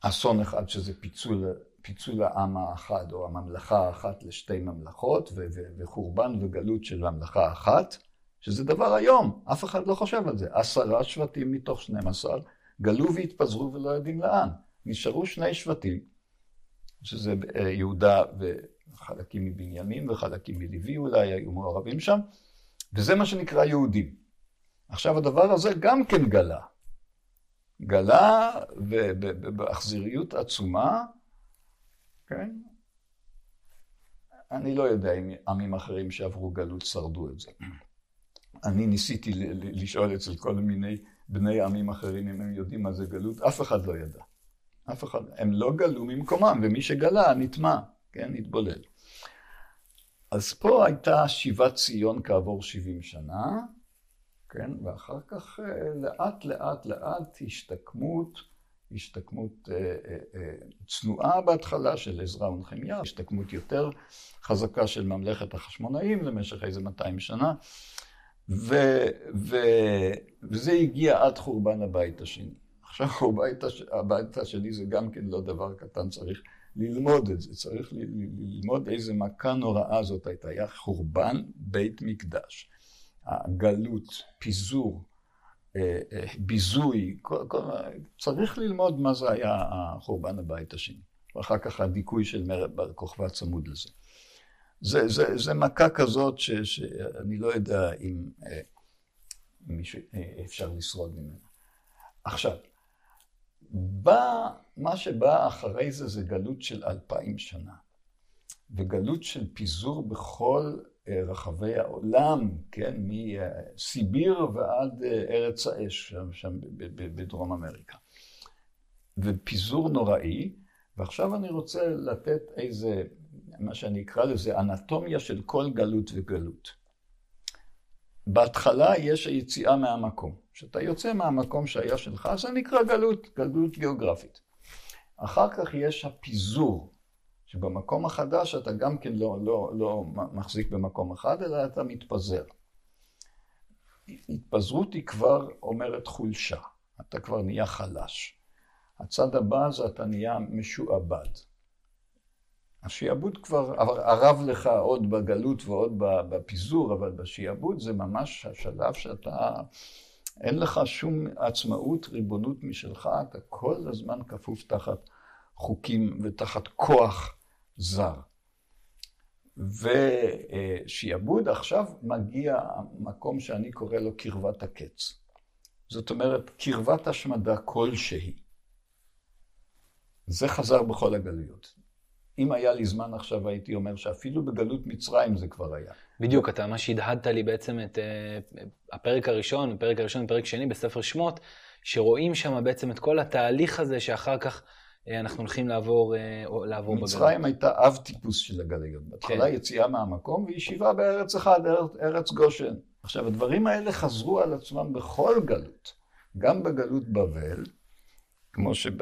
אסון אחד שזה פיצול, פיצול העם האחד או הממלכה האחת לשתי ממלכות ו- ו- וחורבן וגלות של ממלכה אחת, שזה דבר היום, אף אחד לא חושב על זה. עשרה שבטים מתוך 12 גלו והתפזרו ולא יודעים לאן. נשארו שני שבטים, שזה אה, יהודה וחלקים מבנימין וחלקים מלוי אולי היו מעורבים שם, וזה מה שנקרא יהודים. עכשיו הדבר הזה גם כן גלה. גלה באכזריות עצומה, כן? אני לא יודע אם עמים אחרים שעברו גלות שרדו את זה. אני ניסיתי לשאול אצל כל מיני בני עמים אחרים אם הם יודעים מה זה גלות, אף אחד לא ידע. אף אחד, הם לא גלו ממקומם, ומי שגלה נטמע, כן, נתבולל. אז פה הייתה שיבת ציון כעבור 70 שנה, כן, ואחר כך אה, לאט לאט לאט השתקמות, השתקמות אה, אה, צנועה בהתחלה של עזרא ונחמיה, השתקמות יותר חזקה של ממלכת החשמונאים למשך איזה 200 שנה, ו, ו, וזה הגיע עד חורבן הבית השני. עכשיו הבית, הש... הבית השני זה גם כן לא דבר קטן, צריך ללמוד את זה, צריך. ללמוד איזה מכה נוראה זאת הייתה, היה חורבן בית מקדש, הגלות, פיזור, אה, אה, ביזוי, כל, כל, צריך ללמוד מה זה היה חורבן הבית השני, ואחר כך הדיכוי של מרד בר כוכבא צמוד לזה. זה, זה, זה מכה כזאת ש, שאני לא יודע אם אה, מישהו, אפשר לשרוד ממנה. עכשיו, בא, מה שבא אחרי זה זה גלות של אלפיים שנה, וגלות של פיזור בכל רחבי העולם, כן, מסיביר ועד אה, ארץ האש, שם, שם בדרום אמריקה. ופיזור נוראי, ועכשיו אני רוצה לתת איזה, מה שאני אקרא לזה, אנטומיה של כל גלות וגלות. בהתחלה יש היציאה מהמקום. כשאתה יוצא מהמקום שהיה שלך, זה נקרא גלות, גלות גיאוגרפית. אחר כך יש הפיזור, שבמקום החדש אתה גם כן לא, לא, לא מחזיק במקום אחד, אלא אתה מתפזר. התפזרות היא כבר אומרת חולשה, אתה כבר נהיה חלש. הצד הבא זה אתה נהיה משועבד. השיעבוד כבר ערב לך עוד בגלות ועוד בפיזור, אבל בשיעבוד זה ממש השלב שאתה, אין לך שום עצמאות, ריבונות משלך, אתה כל הזמן כפוף תחת חוקים ותחת כוח זר. ושיעבוד עכשיו מגיע המקום שאני קורא לו קרבת הקץ. זאת אומרת, קרבת השמדה כלשהי. זה חזר בכל הגלויות. אם היה לי זמן עכשיו, הייתי אומר שאפילו בגלות מצרים זה כבר היה. בדיוק, אתה ממש הדהדת לי בעצם את uh, הפרק הראשון, הפרק הראשון ופרק שני בספר שמות, שרואים שם בעצם את כל התהליך הזה שאחר כך אנחנו הולכים לעבור, uh, לעבור בגלות. מצרים הייתה אב טיפוס של הגלויות. בהתחלה כן. יציאה מהמקום וישיבה בארץ אחד, ארץ, ארץ גושן. עכשיו, הדברים האלה חזרו על עצמם בכל גלות. גם בגלות בבל, כמו שב...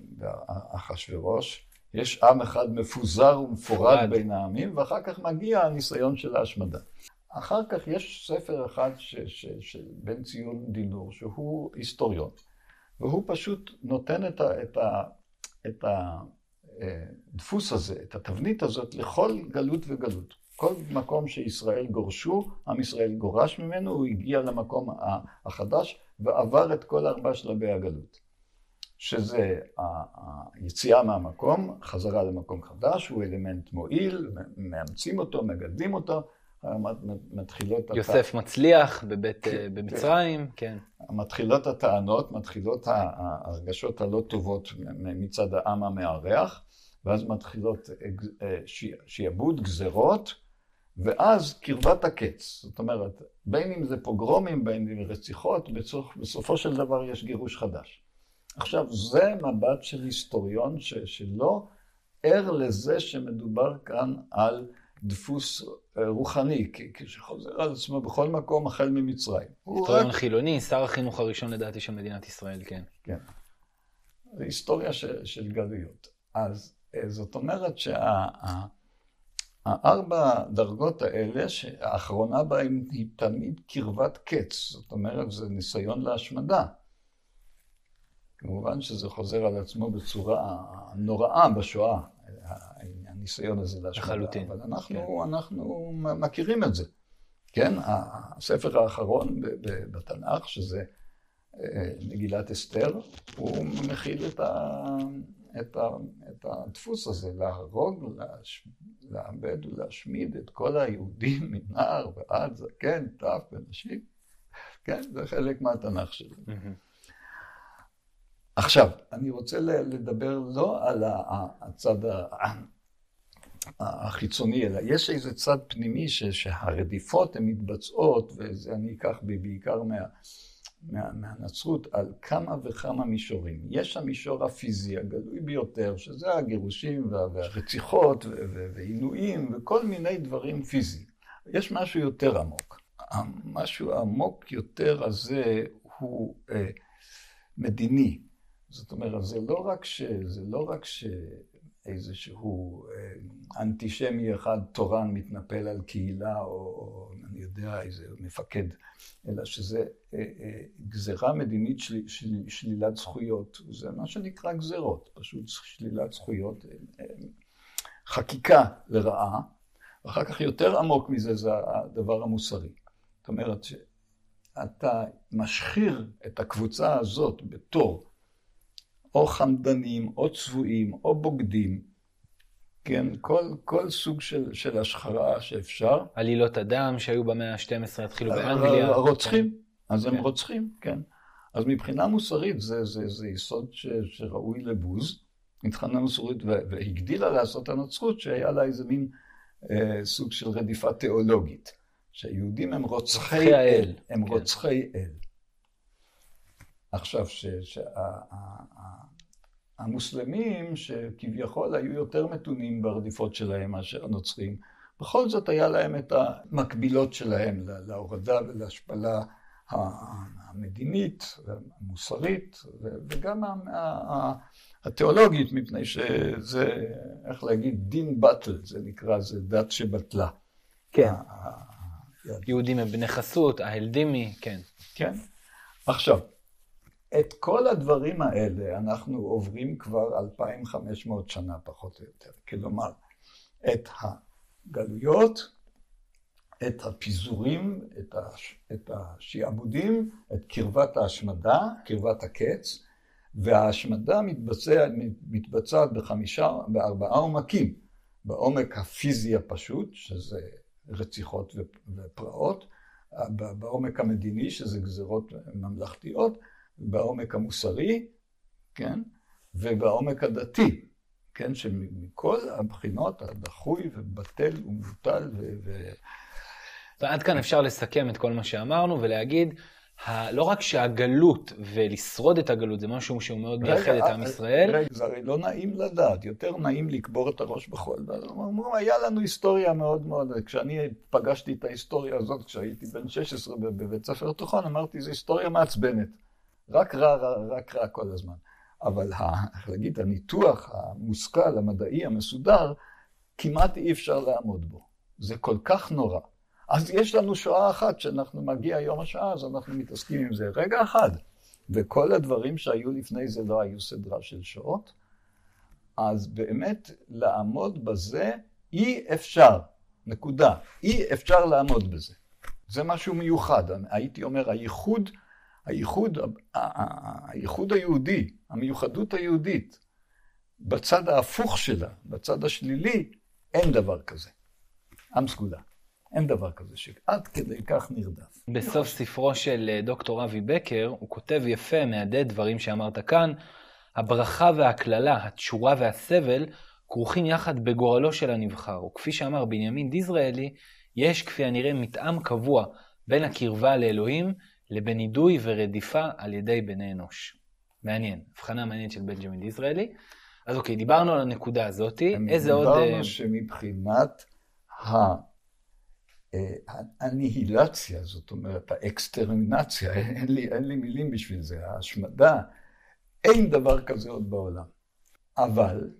באחשוורוש, יש עם אחד מפוזר ומפורד בין העמים, ואחר כך מגיע הניסיון של ההשמדה. אחר כך יש ספר אחד של בן ציון דינור, שהוא היסטוריון, והוא פשוט נותן את, ה, את, ה, את הדפוס הזה, את התבנית הזאת, לכל גלות וגלות. כל מקום שישראל גורשו, עם ישראל גורש ממנו, הוא הגיע למקום החדש ועבר את כל ארבע שלבי הגלות. שזה היציאה מהמקום, חזרה למקום חדש, הוא אלמנט מועיל, מאמצים אותו, מגדלים אותו, מתחילות... יוסף הת... מצליח בבית, כן, אה, במצרים, כן. כן. מתחילות הטענות, מתחילות ההרגשות הלא טובות מצד העם המארח, ואז מתחילות אה, שיעבוד, גזרות, ואז קרבת הקץ. זאת אומרת, בין אם זה פוגרומים, בין אם רציחות, בסופו של דבר יש גירוש חדש. עכשיו, זה מבט של היסטוריון ש, שלא ער לזה שמדובר כאן על דפוס אה, רוחני, שחוזר על עצמו בכל מקום החל ממצרים. היסטוריון רק... חילוני, שר החינוך הראשון לדעתי של מדינת ישראל, כן. כן. זה היסטוריה של, של גלויות. אז אה, זאת אומרת שהארבע שה, דרגות האלה, שהאחרונה בהן היא תמיד קרבת קץ, זאת אומרת, זה ניסיון להשמדה. כמובן שזה חוזר על עצמו בצורה נוראה בשואה, הניסיון הזה להשמדה. לחלוטין. אבל אנחנו, כן. אנחנו מכירים את זה. כן, הספר האחרון בתנ"ך, שזה אה, מגילת אסתר, הוא מכיל את, ה, את, ה, את הדפוס הזה, להרוג, להש, לאבד ולהשמיד את כל היהודים מנער ועד זקן, טף ונשים. כן, זה חלק מהתנ"ך שלו. עכשיו, אני רוצה לדבר לא על הצד החיצוני, אלא יש איזה צד פנימי שהרדיפות הן מתבצעות, וזה אני אקח בעיקר מה, מה, מהנצרות על כמה וכמה מישורים. יש המישור הפיזי הגלוי ביותר, שזה הגירושים וה, והרציחות ועינויים וכל מיני דברים פיזיים. יש משהו יותר עמוק. המשהו העמוק יותר הזה הוא אה, מדיני. זאת אומרת, זה לא רק ש... זה לא רק ש... איזשהו אה, אנטישמי אחד תורן מתנפל על קהילה, או, או אני יודע, איזה מפקד, אלא שזה אה, אה, גזרה מדינית של, של, שלילת זכויות. זה מה שנקרא גזרות, פשוט שלילת זכויות. חקיקה לרעה, ואחר כך יותר עמוק מזה זה הדבר המוסרי. זאת אומרת שאתה משחיר את הקבוצה הזאת בתור או חמדנים, או צבועים, או בוגדים, כן, כל, כל סוג של, של השחרה שאפשר. עלילות הדם שהיו במאה ה-12 התחילו באנגליה. הרוצחים, כן. אז הם כן. רוצחים, כן. אז מבחינה מוסרית זה, זה, זה יסוד ש, שראוי לבוז, מבחינה מוסרית, והגדילה לעשות הנצרות שהיה לה איזה מין אה, סוג של רדיפה תיאולוגית. שהיהודים הם רוצחי אל, הם כן. רוצחי אל. עכשיו, שהמוסלמים, שכביכול היו יותר מתונים ברדיפות שלהם מאשר הנוצרים, בכל זאת היה להם את המקבילות שלהם להורדה ולהשפלה המדינית, המוסרית, וגם התיאולוגית, מפני שזה, איך להגיד, דין באטל, זה נקרא, זה דת שבטלה. כן. יהודים הם בני חסות, ההלדימי, כן. כן. עכשיו, את כל הדברים האלה אנחנו עוברים כבר 2,500 שנה פחות או יותר. כלומר, את הגלויות, את הפיזורים, את, הש... את השעבודים, את קרבת ההשמדה, קרבת הקץ, וההשמדה מתבצע, מתבצעת בחמישה, בארבעה עומקים. בעומק הפיזי הפשוט, שזה רציחות ופרעות, בעומק המדיני, שזה גזרות ממלכתיות, בעומק המוסרי, כן, ובעומק הדתי, כן, שמכל הבחינות הדחוי ובטל ומבוטל ו... ו... ועד כאן אפשר לסכם את כל מה שאמרנו ולהגיד, ה... לא רק שהגלות ולשרוד את הגלות זה משהו שהוא מאוד מייחד את עם ישראל. רגע, זה הרי לא נעים לדעת, יותר נעים לקבור את הראש בחול. אמרו, היה לנו היסטוריה מאוד מאוד, כשאני פגשתי את ההיסטוריה הזאת, כשהייתי בן 16 בבית ספר תיכון, אמרתי, זו היסטוריה מעצבנת. רק רע, רע, רק רע כל הזמן. אבל, איך להגיד, הניתוח המושכל, המדעי, המסודר, כמעט אי אפשר לעמוד בו. זה כל כך נורא. אז יש לנו שואה אחת, שאנחנו מגיע יום השעה, אז אנחנו מתעסקים עם זה רגע אחד. וכל הדברים שהיו לפני זה לא היו סדרה של שעות. אז באמת, לעמוד בזה אי אפשר. נקודה. אי אפשר לעמוד בזה. זה משהו מיוחד. הייתי אומר, הייחוד הייחוד, הייחוד היהודי, המיוחדות היהודית, בצד ההפוך שלה, בצד השלילי, אין דבר כזה. עם סגולה. אין דבר כזה שעד כדי כך נרדף. בסוף ספרו של אה, דוקטור אבי בקר, הוא כותב יפה, מהדהד דברים שאמרת כאן, הברכה והקללה, התשורה והסבל, כרוכים יחד בגורלו של הנבחר. וכפי שאמר בנימין דיזראלי, יש כפי הנראה מתאם קבוע בין הקרבה לאלוהים לבין נידוי ורדיפה על ידי בני אנוש. מעניין, הבחנה מעניינת של בנג'מין דיזראלי. אז אוקיי, דיברנו על הנקודה הזאת, איזה עוד... דיברנו שמבחינת הניהילציה, זאת אומרת, האקסטרמינציה, אין לי, אין לי מילים בשביל זה, ההשמדה, אין דבר כזה עוד בעולם. אבל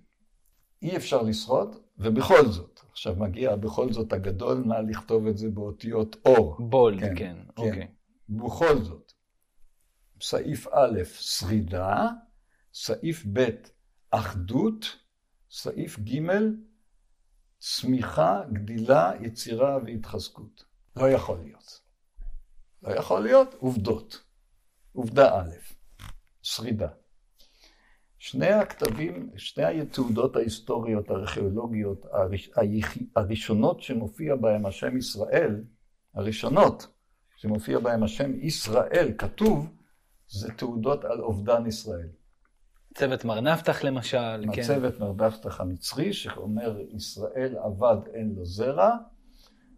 אי אפשר לשרוד, ובכל זאת, עכשיו מגיע בכל זאת הגדול, נא לכתוב את זה באותיות אור. בולד, כן, כן, כן. אוקיי. בכל זאת, סעיף א', שרידה, סעיף ב', אחדות, סעיף ג', צמיחה, גדילה, יצירה והתחזקות. לא יכול להיות. לא יכול להיות, עובדות. עובדה א', שרידה. שני הכתבים, שני התעודות ההיסטוריות, הארכיאולוגיות, הראשונות שמופיע בהם השם ישראל, הראשונות, שמופיע בהם השם ישראל, כתוב, זה תעודות על אובדן ישראל. צוות מר נפתח למשל, כן. צוות מר נפתח המצרי, שאומר, ישראל עבד אין לו זרע,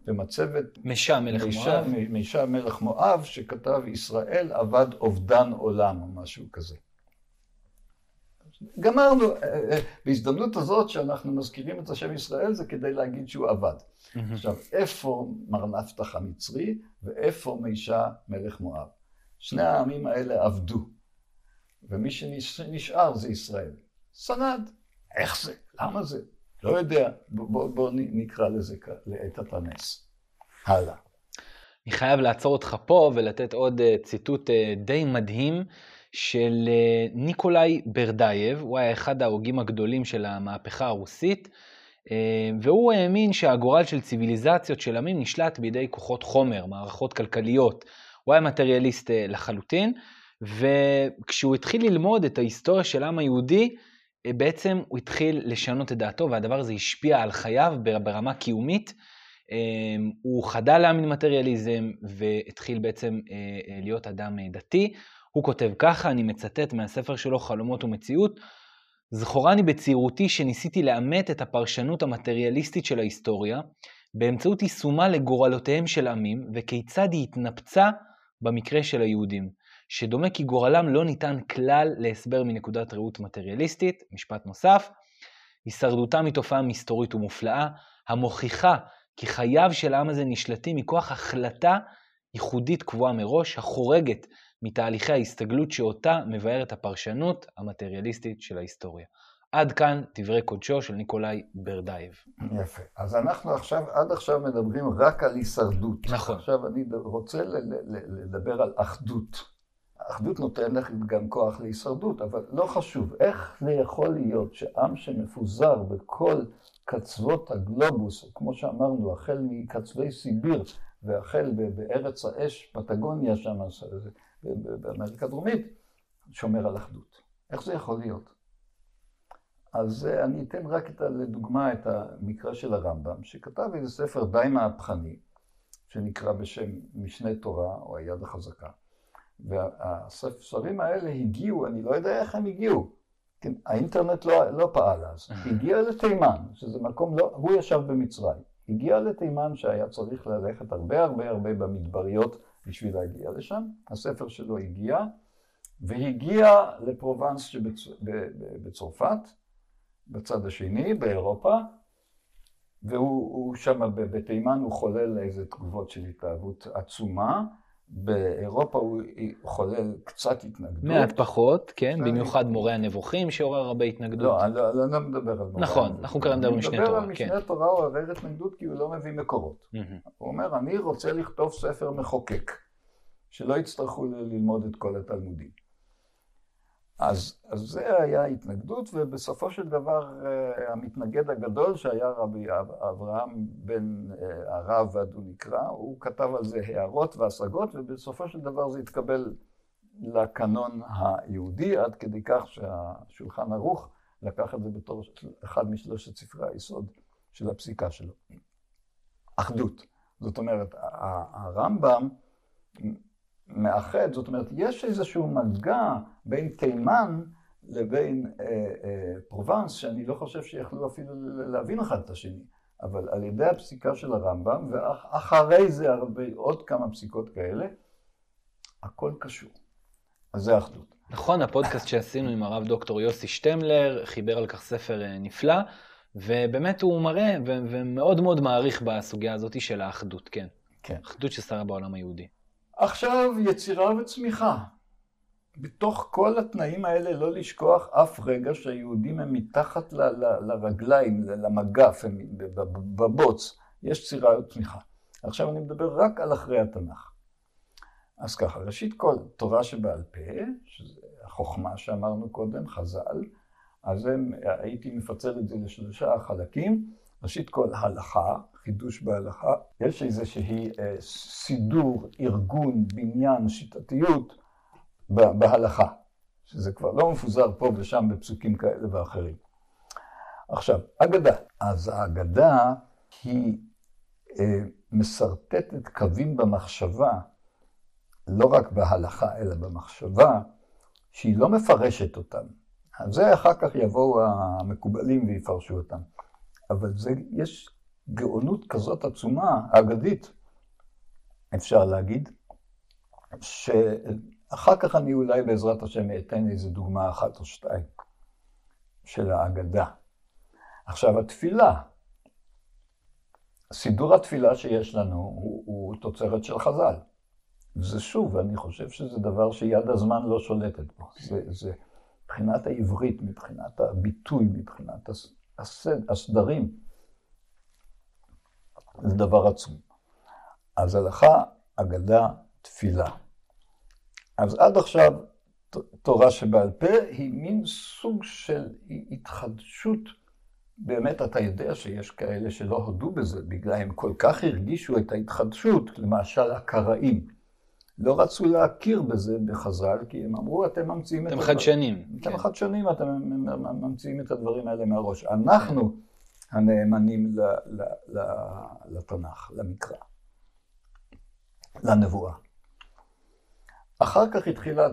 במצבת משע מלך מישה- מואב. מישה מלך מואב, שכתב ישראל אבד אובדן עולם, או משהו כזה. גמרנו, אה, אה, בהזדמנות הזאת שאנחנו מזכירים את השם ישראל, זה כדי להגיד שהוא. מהמם. עכשיו, איפה מר נפתח המצרי ואיפה מישה מלך מואב? שני העמים האלה עבדו, ומי שנשאר זה ישראל. שרד. איך זה? למה זה? לא יודע. בוא, בוא, בוא נקרא לזה לעת הנס. הלאה. אני חייב לעצור אותך פה ולתת עוד אה, ציטוט די מדהים של אה, ניקולאי ברדייב, הוא היה אחד ההוגים הגדולים של המהפכה הרוסית, אה, והוא האמין שהגורל של ציוויליזציות של עמים נשלט בידי כוחות חומר, מערכות כלכליות. הוא היה מטריאליסט אה, לחלוטין, וכשהוא התחיל ללמוד את ההיסטוריה של העם היהודי, בעצם הוא התחיל לשנות את דעתו, והדבר הזה השפיע על חייו בר- ברמה קיומית. הוא חדל להאמין מטריאליזם והתחיל בעצם להיות אדם דתי. הוא כותב ככה, אני מצטט מהספר שלו חלומות ומציאות, זכורני בצעירותי שניסיתי לאמת את הפרשנות המטריאליסטית של ההיסטוריה באמצעות יישומה לגורלותיהם של עמים וכיצד היא התנפצה במקרה של היהודים, שדומה כי גורלם לא ניתן כלל להסבר מנקודת ראות מטריאליסטית, משפט נוסף, הישרדותם היא תופעה מסתורית ומופלאה, המוכיחה כי חייו של העם הזה נשלטים מכוח החלטה ייחודית קבועה מראש, החורגת מתהליכי ההסתגלות שאותה מבארת הפרשנות המטריאליסטית של ההיסטוריה. עד כאן דברי קודשו של ניקולאי ברדייב. יפה. אז אנחנו עכשיו, עד עכשיו מדברים רק על הישרדות. נכון. עכשיו אני רוצה לדבר על אחדות. האחדות נותנת גם כוח להישרדות, אבל לא חשוב. איך זה יכול להיות שעם שמפוזר בכל קצוות הגלובוס, כמו שאמרנו, החל מקצווי סיביר והחל בארץ האש, פטגוניה שם, באמריקה הדרומית, שומר על אחדות. איך זה יכול להיות? אז אה, אני אתן רק את, לדוגמה את המקרה של הרמב"ם, שכתב איזה ספר די מהפכני, שנקרא בשם משנה תורה, או היד החזקה. והספרים האלה הגיעו, אני לא יודע איך הם הגיעו. כן, האינטרנט לא, לא פעל אז. הגיע לתימן, שזה מקום לא, הוא ישב במצרים. הגיע לתימן שהיה צריך ללכת הרבה הרבה הרבה במדבריות בשביל להגיע לשם. הספר שלו הגיע, והגיע לפרובנס שבצ... ב- ב- בצרפת, בצד השני, באירופה, והוא שם בתימן הוא חולל איזה תגובות של התלהבות עצומה, באירופה הוא חולל קצת התנגדות. מעט פחות, כן. במיוחד מורה הנבוכים שעורר הרבה התנגדות. לא, אני לא, אני לא מדבר על מורה. נכון, אנחנו כרגע מדברים על משנה אני תורה, מדבר על כן. משנה תורה, הוא עובר התנגדות כי הוא לא מביא מקורות. הוא אומר, אני רוצה לכתוב ספר מחוקק, שלא יצטרכו ללמוד את כל התלמודים. אז, אז זה היה התנגדות, ובסופו של דבר אה, המתנגד הגדול שהיה רבי אב- אברהם בן אה, הרב ועדו נקרא, הוא כתב על זה הערות והשגות, ובסופו של דבר זה התקבל לקנון היהודי, עד כדי כך שהשולחן ערוך לקח את זה בתור אחד משלושת ספרי היסוד של הפסיקה שלו. אחדות. זאת אומרת, הרמב"ם מאחד, זאת אומרת, יש איזשהו מגע בין תימן לבין אה, אה, פרובנס, שאני לא חושב שיכלו אפילו להבין אחד את השני, אבל על ידי הפסיקה של הרמב"ם, ואחרי זה הרבה, עוד כמה פסיקות כאלה, הכל קשור. אז זה אחדות. נכון, הפודקאסט שעשינו עם הרב דוקטור יוסי שטמלר חיבר על כך ספר אה, נפלא, ובאמת הוא מראה ומאוד מאוד מעריך בסוגיה הזאת של האחדות, כן. כן. אחדות ששרה בעולם היהודי. עכשיו יצירה וצמיחה. בתוך כל התנאים האלה לא לשכוח אף רגע שהיהודים הם מתחת ל- ל- לרגליים, למגף, הם בבוץ. יש צירה וצמיחה. עכשיו אני מדבר רק על אחרי התנ"ך. אז ככה, ראשית כל, תורה שבעל פה, שזה החוכמה שאמרנו קודם, חז"ל, אז הם, הייתי מפצל את זה לשלושה חלקים. ראשית כל, הלכה, חידוש בהלכה. יש איזושהי אה, סידור, ארגון, בניין, שיטתיות בהלכה, שזה כבר לא מפוזר פה ושם בפסוקים כאלה ואחרים. עכשיו, אגדה. אז האגדה היא אה, משרטטת קווים במחשבה, לא רק בהלכה, אלא במחשבה, שהיא לא מפרשת אותם. על זה אחר כך יבואו המקובלים ויפרשו אותם. אבל זה, יש גאונות כזאת עצומה, אגדית, אפשר להגיד, שאחר כך אני אולי בעזרת השם אתן איזה דוגמה אחת או שתיים של האגדה. עכשיו, התפילה, סידור התפילה שיש לנו הוא, הוא תוצרת של חז"ל. זה שוב, אני חושב שזה דבר שיד הזמן לא שולטת בו. זה, זה מבחינת העברית, מבחינת הביטוי, מבחינת הסד, הסדרים. זה דבר עצום. אז הלכה, אגדה, תפילה. אז עד עכשיו תורה שבעל פה היא מין סוג של התחדשות. באמת אתה יודע שיש כאלה שלא הודו בזה, בגלל הם כל כך הרגישו את ההתחדשות, למשל הקראים. לא רצו להכיר בזה בחז"ל, כי הם אמרו, אתם ממציאים את... אתם חדשנים. אתם כן. חדשנים, אתם ממציאים את הדברים האלה מהראש. אנחנו הנאמנים לתנ"ך, למקרא, לנבואה. אחר כך התחילה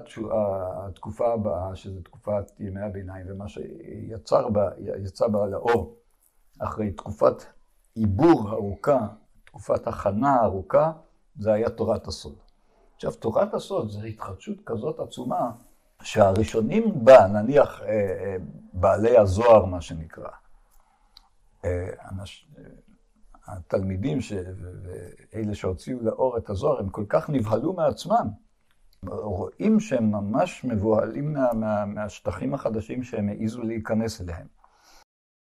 התקופה הבאה, שזו תקופת ימי הביניים, ומה שיצא בה, בה לאור אחרי תקופת עיבור ארוכה, תקופת הכנה ארוכה, זה היה תורת הסוד. עכשיו, תורת הסוד זו התחדשות כזאת עצומה, שהראשונים בה, נניח אה, אה, בעלי הזוהר, מה שנקרא, אנש, התלמידים ש... ואלה שהוציאו לאור את הזוהר, הם כל כך נבהלו מעצמם, רואים שהם ממש מבוהלים מה, מה, מהשטחים החדשים שהם העזו להיכנס אליהם.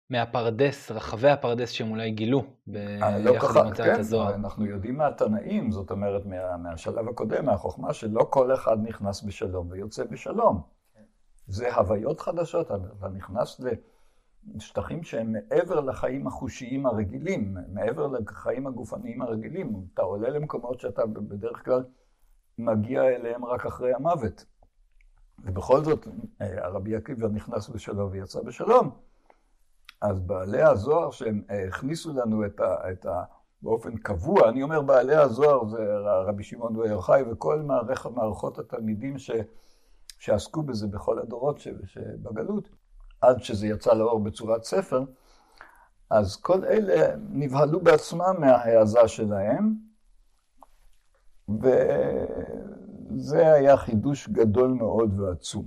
מהפרדס, רחבי הפרדס שהם אולי גילו אה, לא ביחד עם הוצאת כן, הזוהר. אנחנו יודעים מהתנאים, זאת אומרת מה, מהשלב הקודם, מהחוכמה, שלא כל אחד נכנס בשלום ויוצא בשלום. זה הוויות חדשות, אתה נכנס לשטחים שהם מעבר לחיים החושיים הרגילים, מעבר לחיים הגופניים הרגילים. אתה עולה למקומות שאתה בדרך כלל מגיע אליהם רק אחרי המוות. ובכל זאת, אה, הרבי עקיבא נכנס בשלום ויצא בשלום. אז בעלי הזוהר שהם אה, הכניסו לנו את ה... את ה באופן קבוע, אני אומר בעלי הזוהר זה רבי שמעון בר יוחאי וכל מערכ, מערכות התלמידים ש, שעסקו בזה בכל הדורות שבגלות, עד שזה יצא לאור בצורת ספר, אז כל אלה נבהלו בעצמם מההעזה שלהם, וזה היה חידוש גדול מאוד ועצום.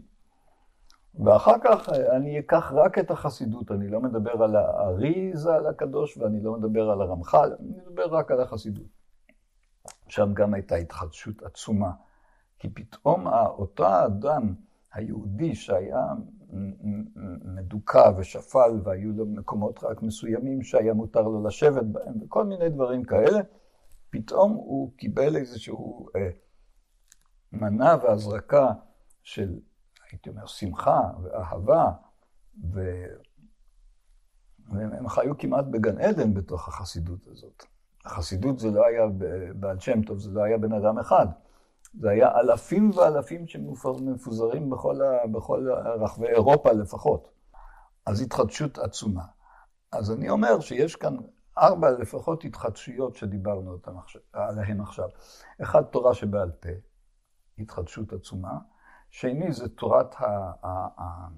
ואחר כך אני אקח רק את החסידות, אני לא מדבר על הארי ז"ל הקדוש ואני לא מדבר על הרמח"ל, אני מדבר רק על החסידות. שם גם הייתה התחדשות עצומה, כי פתאום אותו האדם היהודי שהיה מדוכא ושפל והיו לו מקומות רק מסוימים שהיה מותר לו לשבת בהם וכל מיני דברים כאלה, פתאום הוא קיבל איזשהו אה, מנה והזרקה של, הייתי אומר, שמחה ואהבה, ו... והם חיו כמעט בגן עדן בתוך החסידות הזאת. החסידות זה לא היה בעל שם טוב, זה לא היה בן אדם אחד. זה היה אלפים ואלפים שמפוזרים בכל, ה... בכל רחבי אירופה לפחות. אז התחדשות עצומה. אז אני אומר שיש כאן ארבע לפחות התחדשויות שדיברנו אותן עכשיו, עליהן עכשיו. אחד, תורה שבעל פה, התחדשות עצומה. שני, זה תורת ה, ה, ה,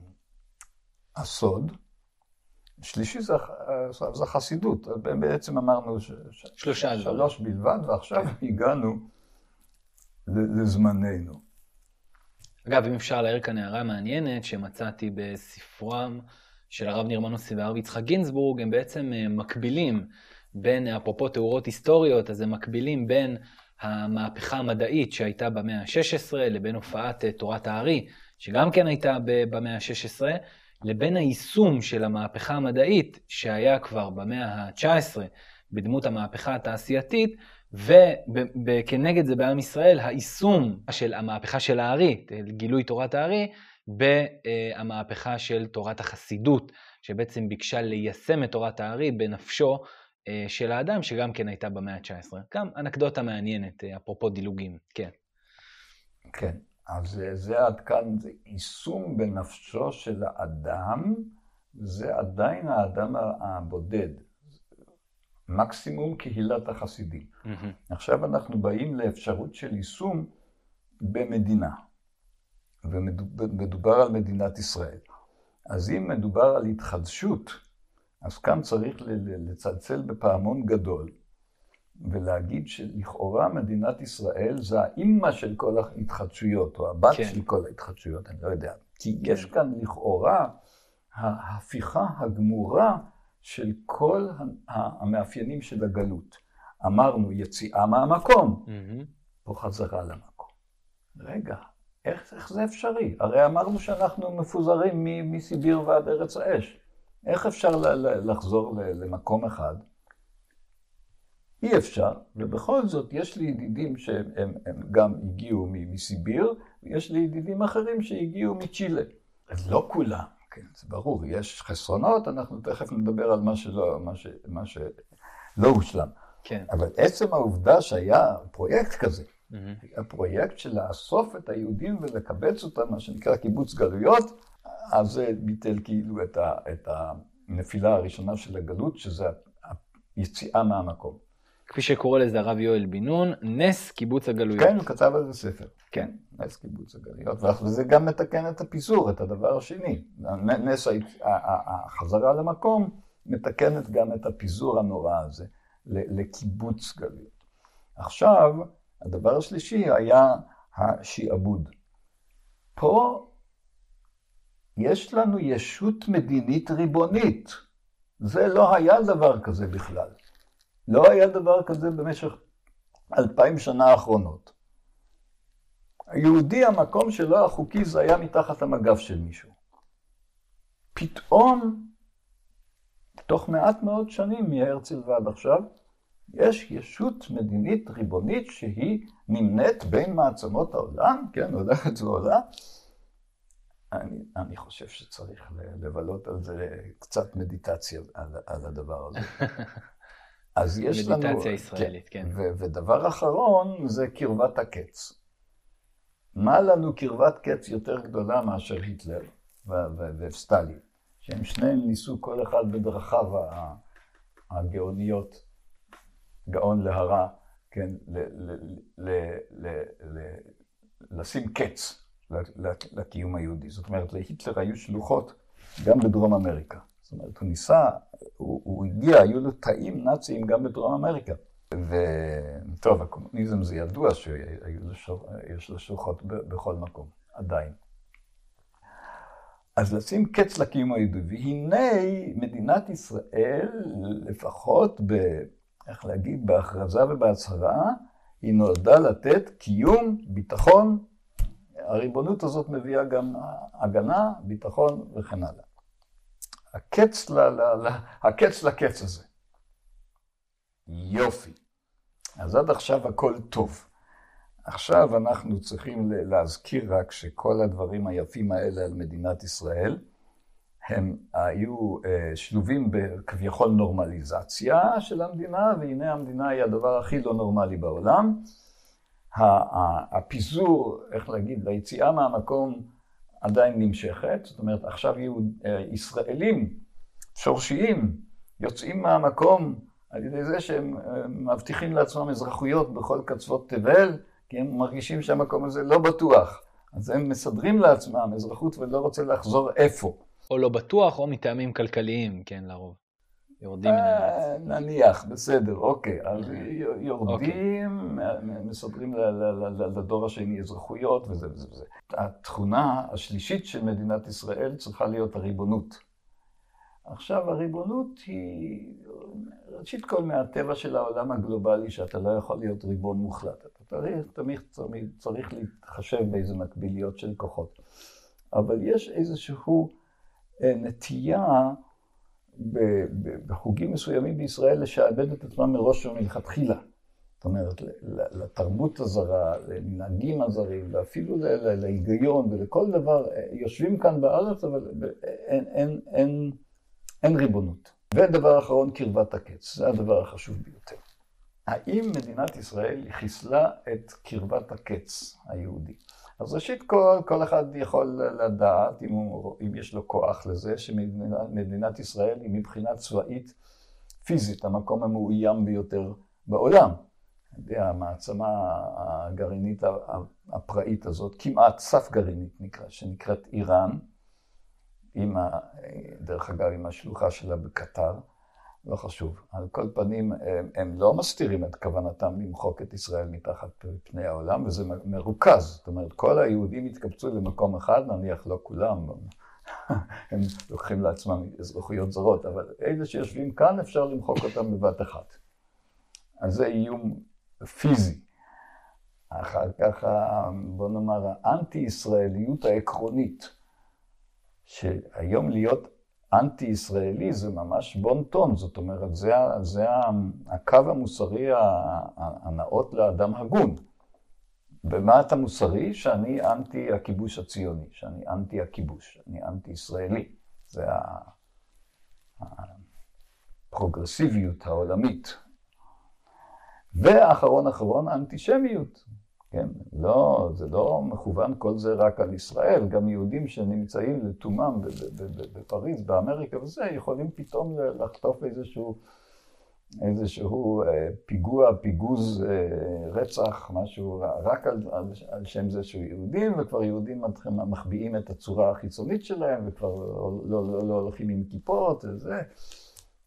הסוד. שלישי זה, זה חסידות. בעצם אמרנו ש, שלושה שלוש בלבד, ועכשיו הגענו לזמננו. אגב, אם אפשר להעיר כאן הערה מעניינת שמצאתי בספרם של הרב ניר מנוסי והרב יצחק גינזבורג, הם בעצם אה, מקבילים בין, אפרופו תיאורות היסטוריות, אז הם מקבילים בין המהפכה המדעית שהייתה במאה ה-16 לבין הופעת אה, תורת הארי, שגם כן הייתה במאה ה-16, לבין היישום של המהפכה המדעית שהיה כבר במאה ה-19 בדמות המהפכה התעשייתית, וכנגד זה בעם ישראל, היישום של המהפכה של הארי, גילוי תורת הארי, במהפכה של תורת החסידות, שבעצם ביקשה ליישם את תורת הארי בנפשו אה, של האדם, שגם כן הייתה במאה ה-19. גם אנקדוטה מעניינת, אה, אפרופו דילוגים, כן. כן, אז זה עד כאן, זה יישום בנפשו של האדם, זה עדיין האדם הבודד. מקסימום קהילת החסידים. Mm-hmm. עכשיו אנחנו באים לאפשרות של יישום במדינה. ומדובר על מדינת ישראל. אז אם מדובר על התחדשות אז כאן צריך לצלצל בפעמון גדול ולהגיד שלכאורה מדינת ישראל זה האימא של כל ההתחדשויות, או הבת כן. של כל ההתחדשויות, אני לא יודע. כי כן. יש כאן לכאורה ההפיכה הגמורה של כל המאפיינים של הגלות. אמרנו יציאה מהמקום, mm-hmm. פה חזרה למקום. רגע, איך, איך זה אפשרי? הרי אמרנו שאנחנו מפוזרים מסיביר ועד ארץ האש. איך אפשר לחזור למקום אחד? אי אפשר, ובכל זאת יש לי ידידים שהם גם הגיעו מסיביר, ויש לי ידידים אחרים שהגיעו מצ'ילה. אז לא כולם, כן, זה ברור, יש חסרונות, אנחנו תכף נדבר על מה שלא, מה ש, מה שלא הושלם. כן. אבל עצם העובדה שהיה פרויקט כזה, mm-hmm. הפרויקט של לאסוף את היהודים ולקבץ אותם, מה שנקרא קיבוץ גלויות, אז זה ביטל כאילו את, ה, את הנפילה הראשונה של הגלות, שזה היציאה מהמקום. כפי שקורא לזה הרב יואל בן נון, נס קיבוץ הגלויות. כן, הוא כתב על זה ספר. כן, נס קיבוץ הגלויות, וזה גם מתקן את הפיזור, את הדבר השני. נס החזרה למקום מתקנת גם את הפיזור הנורא הזה לקיבוץ גלויות. עכשיו, הדבר השלישי היה השעבוד. פה יש לנו ישות מדינית ריבונית. זה לא היה דבר כזה בכלל. לא היה דבר כזה במשך אלפיים שנה האחרונות. היהודי, המקום שלו החוקי זה היה מתחת המגף של מישהו. פתאום, תוך מעט מאוד שנים מהרצל ועד עכשיו, יש ישות מדינית ריבונית שהיא נמנית בין מעצמות העולם, כן, הולכת ועולה. אני, אני חושב שצריך לבלות על זה קצת מדיטציה, על, על הדבר הזה. אז יש לנו... מדיטציה ישראלית, כן. כן. ודבר אחרון זה קרבת הקץ. מה לנו קרבת קץ יותר גדולה מאשר היטלר וסטלין, שהם שניהם ניסו כל אחד בדרכיו הגאוניות, גאון להרע, כן, לשים קץ לקיום היהודי. זאת אומרת, להיטלר היו שלוחות גם בדרום אמריקה. זאת אומרת, הוא ניסה, הוא, הוא הגיע, היו לו תאים נאציים גם בדרום אמריקה. וטוב, הקומוניזם זה ידוע שיש לו שלוחות בכל מקום, עדיין. אז לשים קץ לקיום היהודי. והנה מדינת ישראל, לפחות ב... איך להגיד, בהכרזה ובהצהרה, היא נולדה לתת קיום, ביטחון. הריבונות הזאת מביאה גם הגנה, ביטחון וכן הלאה. הקץ, ל, ל, ל, הקץ לקץ הזה. יופי. אז עד עכשיו הכל טוב. עכשיו אנחנו צריכים להזכיר רק שכל הדברים היפים האלה על מדינת ישראל, הם היו אה, שלובים בכביכול נורמליזציה של המדינה, והנה המדינה היא הדבר הכי לא נורמלי בעולם. הפיזור, איך להגיד, והיציאה מהמקום עדיין נמשכת, זאת אומרת עכשיו יהיו אה, ישראלים שורשיים יוצאים מהמקום על ידי זה שהם אה, מבטיחים לעצמם אזרחויות בכל קצוות תבל, כי הם מרגישים שהמקום הזה לא בטוח. אז הם מסדרים לעצמם אזרחות ולא רוצה לחזור איפה. או לא בטוח או מטעמים כלכליים, כן, לרוב. יורדים מן הארץ. אה, נניח, בסדר, אוקיי. אז יורדים, אוקיי. מסדרים לדור השני אזרחויות וזה וזה וזה. התכונה השלישית של מדינת ישראל צריכה להיות הריבונות. עכשיו, הריבונות היא, ראשית כל, מהטבע של העולם הגלובלי, שאתה לא יכול להיות ריבון מוחלט. אתה צריך, תמיד צריך להתחשב באיזה מקביליות של כוחות. אבל יש איזושהי אה, נטייה בחוגים מסוימים בישראל לשעבד את עצמם מראש ומלכתחילה. זאת אומרת, לתרבות הזרה, למנהגים הזרים, ואפילו להיגיון ולכל דבר, יושבים כאן בארץ, אבל אין, אין, אין, אין ריבונות. ודבר אחרון, קרבת הקץ, זה הדבר החשוב ביותר. האם מדינת ישראל חיסלה את קרבת הקץ היהודי? אז ראשית כל, כל אחד יכול לדעת, אם, הוא, אם יש לו כוח לזה, שמדינת ישראל היא מבחינה צבאית פיזית המקום המאוים ביותר בעולם. המעצמה הגרעינית הפראית הזאת, כמעט סף גרעינית נקרא, שנקראת איראן, עם ה... דרך אגב, עם השלוחה שלה בקטר, לא חשוב. על כל פנים, הם, הם לא מסתירים את כוונתם למחוק את ישראל מתחת פני העולם, וזה מרוכז. זאת אומרת, כל היהודים התקבצו למקום אחד, נניח לא כולם, הם לוקחים לעצמם אזרחויות זרות, אבל אלה שיושבים כאן, אפשר למחוק אותם בבת אחת. אז זה איום פיזי. אחר כך, בוא נאמר, האנטי-ישראליות העקרונית, שהיום להיות אנטי-ישראלי זה ממש בון טון, זאת אומרת, זה, זה הקו המוסרי הנאות לאדם הגון. ומה אתה מוסרי? שאני אנטי הכיבוש הציוני, שאני אנטי הכיבוש, אני אנטי ישראלי. זה הפרוגרסיביות העולמית. ואחרון אחרון, האנטישמיות. כן, לא, זה לא מכוון כל זה רק על ישראל, גם יהודים שנמצאים לתומם בפריז, באמריקה וזה, יכולים פתאום לחטוף איזשהו, איזשהו אה, פיגוע, פיגוז, אה, רצח, משהו, רק על, על, על שם זה שהוא יהודים, וכבר יהודים מחביאים את הצורה החיצונית שלהם, וכבר לא, לא, לא, לא הולכים עם כיפות וזה.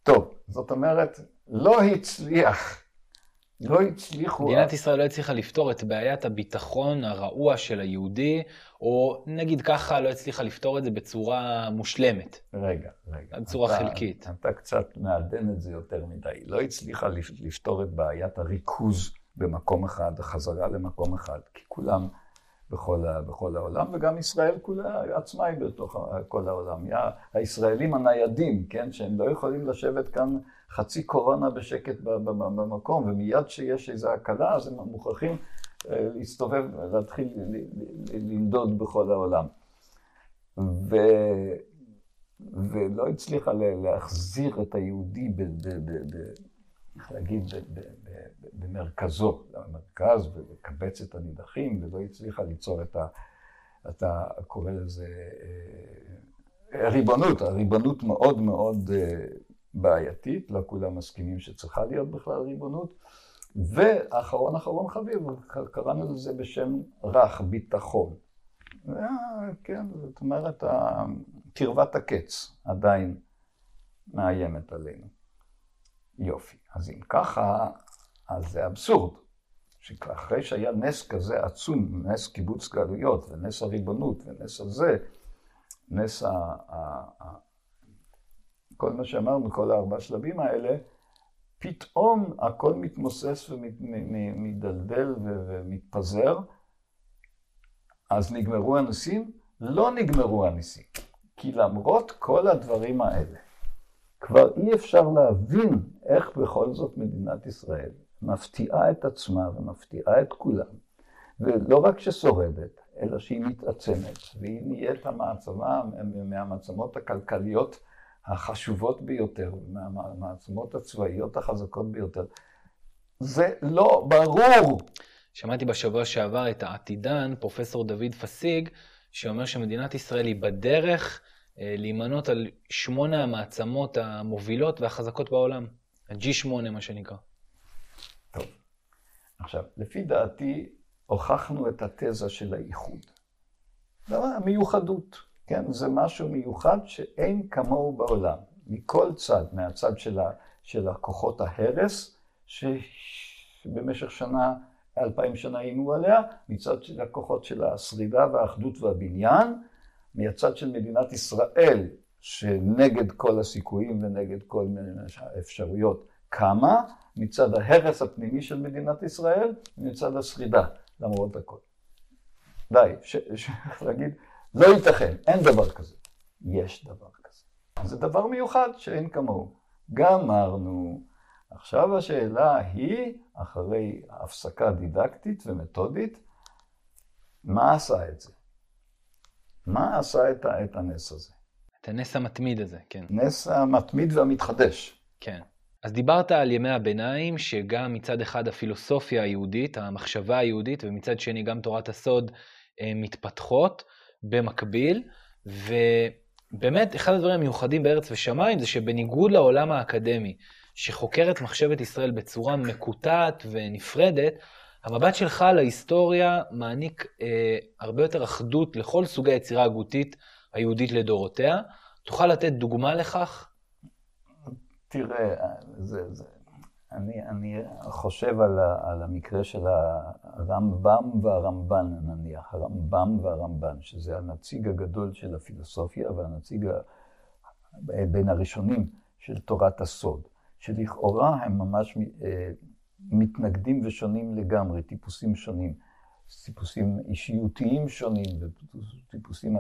טוב, זאת אומרת, לא הצליח. לא הצליחו... מדינת ישראל לא הצליחה לפתור את בעיית הביטחון הרעוע של היהודי, או נגיד ככה, לא הצליחה לפתור את זה בצורה מושלמת. רגע, רגע. בצורה אתה, חלקית. אתה קצת מעדן את זה יותר מדי. לא הצליחה לפתור את בעיית הריכוז במקום אחד, החזרה למקום אחד, כי כולם בכל, בכל העולם, וגם ישראל כולה עצמה היא בתוך כל העולם. הישראלים הניידים, כן, שהם לא יכולים לשבת כאן חצי קורונה בשקט במקום, ומיד כשיש איזו הקלה, אז הם מוכרחים אה, להסתובב, להתחיל לנדוד בכל העולם. ו... ולא הצליחה להחזיר את היהודי, ב, ב, ב, ב, איך להגיד, ב, ב, ב, במרכזו, למרכז, ולקבץ את הנידחים, ולא הצליחה ליצור את ה... אתה קורא לזה אה, ריבונות, הריבונות מאוד מאוד אה, בעייתית, לא כולם מסכימים שצריכה להיות בכלל ריבונות. ואחרון אחרון חביב, קראנו לזה בשם רך, ביטחון. כן, זאת אומרת, קרבת הקץ עדיין מאיימת עלינו. יופי. אז אם ככה, אז זה אבסורד. שאחרי שהיה נס כזה עצום, נס קיבוץ גלויות, ונס הריבונות, ונס הזה, נס כל מה שאמרנו, כל הארבע שלבים האלה, פתאום הכל מתמוסס ומדלדל ומתפזר, אז נגמרו הניסים? לא נגמרו הניסים. כי למרות כל הדברים האלה, כבר אי אפשר להבין איך בכל זאת מדינת ישראל מפתיעה את עצמה ומפתיעה את כולם, ולא רק ששורדת, אלא שהיא מתעצמת, והיא נהיית המעצמה מהמעצמות הכלכליות החשובות ביותר, מהמעצמות הצבאיות החזקות ביותר. זה לא ברור. שמעתי בשבוע שעבר את העתידן, פרופסור דוד פסיג, שאומר שמדינת ישראל היא בדרך אה, להימנות על שמונה המעצמות המובילות והחזקות בעולם. ה-G8, מה שנקרא. טוב. עכשיו, לפי דעתי, הוכחנו את התזה של האיחוד. דבר, המיוחדות. כן, זה משהו מיוחד שאין כמוהו בעולם. מכל צד, מהצד של, ה, של הכוחות ההרס, שבמשך שנה, אלפיים שנה איימו עליה, מצד של הכוחות של השרידה והאחדות והבניין, מהצד של מדינת ישראל, שנגד כל הסיכויים ונגד כל מיני האפשרויות קמה, מצד ההרס הפנימי של מדינת ישראל, ומצד השרידה, למרות הכל. די, איך להגיד, לא ייתכן, אין דבר כזה. יש דבר כזה. זה דבר מיוחד שאין כמוהו. גמרנו. עכשיו השאלה היא, אחרי הפסקה דידקטית ומתודית, מה עשה את זה? מה עשה את, את הנס הזה? את הנס המתמיד הזה, כן. נס המתמיד והמתחדש. כן. אז דיברת על ימי הביניים, שגם מצד אחד הפילוסופיה היהודית, המחשבה היהודית, ומצד שני גם תורת הסוד אה, מתפתחות. במקביל, ובאמת, אחד הדברים המיוחדים בארץ ושמיים זה שבניגוד לעולם האקדמי, שחוקר את מחשבת ישראל בצורה מקוטעת ונפרדת, המבט שלך להיסטוריה מעניק אה, הרבה יותר אחדות לכל סוגי היצירה ההגותית היהודית לדורותיה. תוכל לתת דוגמה לכך? תראה, זה, זה, אני, אני חושב על, ה, על המקרה של הרמב"ם והרמב"ן, נניח, הרמב"ם והרמב"ן, שזה הנציג הגדול של הפילוסופיה והנציג ה, בין הראשונים של תורת הסוד, שלכאורה הם ממש אה, מתנגדים ושונים לגמרי, טיפוסים שונים, טיפוסים אישיותיים שונים וטיפוסים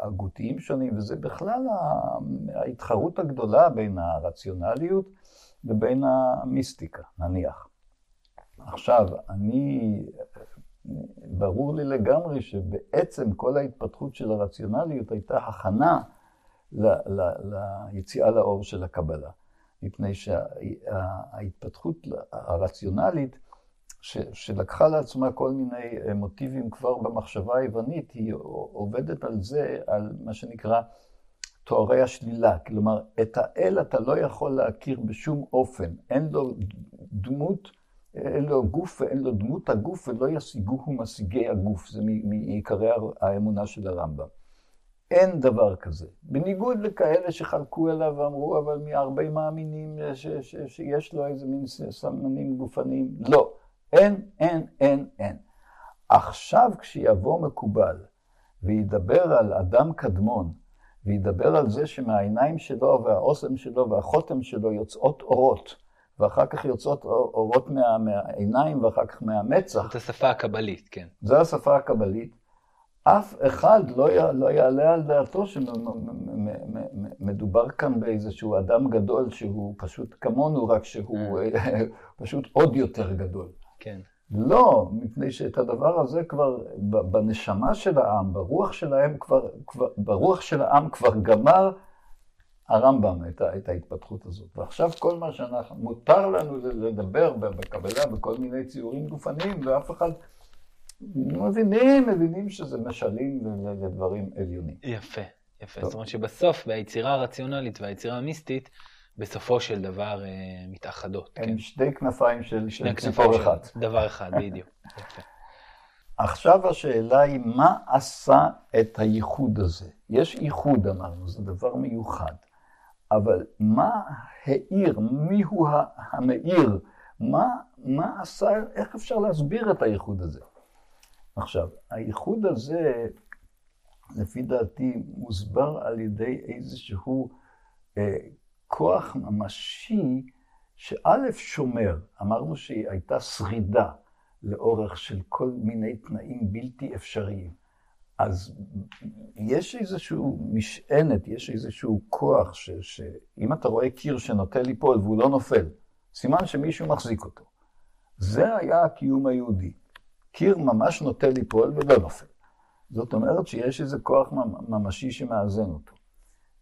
הגותיים שונים, וזה בכלל ההתחרות הגדולה בין הרציונליות ובין המיסטיקה, נניח. עכשיו, אני, ברור לי לגמרי שבעצם כל ההתפתחות של הרציונליות הייתה הכנה ל, ל, ליציאה לאור של הקבלה. מפני שההתפתחות הרציונלית, ש, שלקחה לעצמה כל מיני מוטיבים כבר במחשבה היוונית, היא עובדת על זה, על מה שנקרא תוארי השלילה. כלומר, את האל אתה לא יכול להכיר בשום אופן. אין לו דמות, אין לו גוף ואין לו דמות הגוף, ולא ישיגוהו משיגי הגוף. זה מעיקרי האמונה של הרמב"ם. אין דבר כזה. בניגוד לכאלה שחלקו אליו ואמרו, אבל מהרבה מאמינים ש, ש, שיש לו איזה מין סמנים גופניים. לא, אין, אין, אין, אין. עכשיו כשיבוא מקובל וידבר על אדם קדמון, וידבר על זה שמהעיניים שלו והאוסם שלו והחותם שלו יוצאות אורות, ואחר כך יוצאות אורות מה, מהעיניים ואחר כך מהמצח. זאת השפה הקבלית, כן. זו השפה הקבלית. אף אחד לא, י, לא יעלה על דעתו שמדובר כאן באיזשהו אדם גדול שהוא פשוט כמונו, רק שהוא פשוט עוד יותר גדול. כן. לא, מפני שאת הדבר הזה כבר, בנשמה של העם, ברוח שלהם כבר, כבר ברוח של העם כבר גמר הרמב"ם את, את ההתפתחות הזאת. ועכשיו כל מה שאנחנו, מותר לנו לדבר בקבלה בכל מיני ציורים גופניים, ואף אחד... מבינים, מבינים שזה משלים לדברים עליונים. יפה, יפה. טוב. זאת אומרת שבסוף, ביצירה הרציונלית והיצירה המיסטית, בסופו של דבר אה, מתאחדות. הם כן. שתי כנפיים של, של ציפור אחד. דבר אחד, בדיוק. עכשיו השאלה היא, מה עשה את הייחוד הזה? יש ייחוד, אמרנו, זה דבר מיוחד. אבל מה האיר, מיהו המאיר? מה, מה עשה, איך אפשר להסביר את הייחוד הזה? עכשיו, הייחוד הזה, לפי דעתי, מוסבר על ידי איזשהו אה, כוח ממשי, שא' שומר, אמרנו שהיא הייתה שרידה לאורך של כל מיני תנאים בלתי אפשריים. אז יש איזשהו משענת, יש איזשהו כוח, ש, שאם אתה רואה קיר שנוטה ליפול והוא לא נופל, סימן שמישהו מחזיק אותו. זה היה הקיום היהודי. קיר ממש נוטה ליפול ולא נופל. זאת אומרת שיש איזה כוח ממשי שמאזן אותו.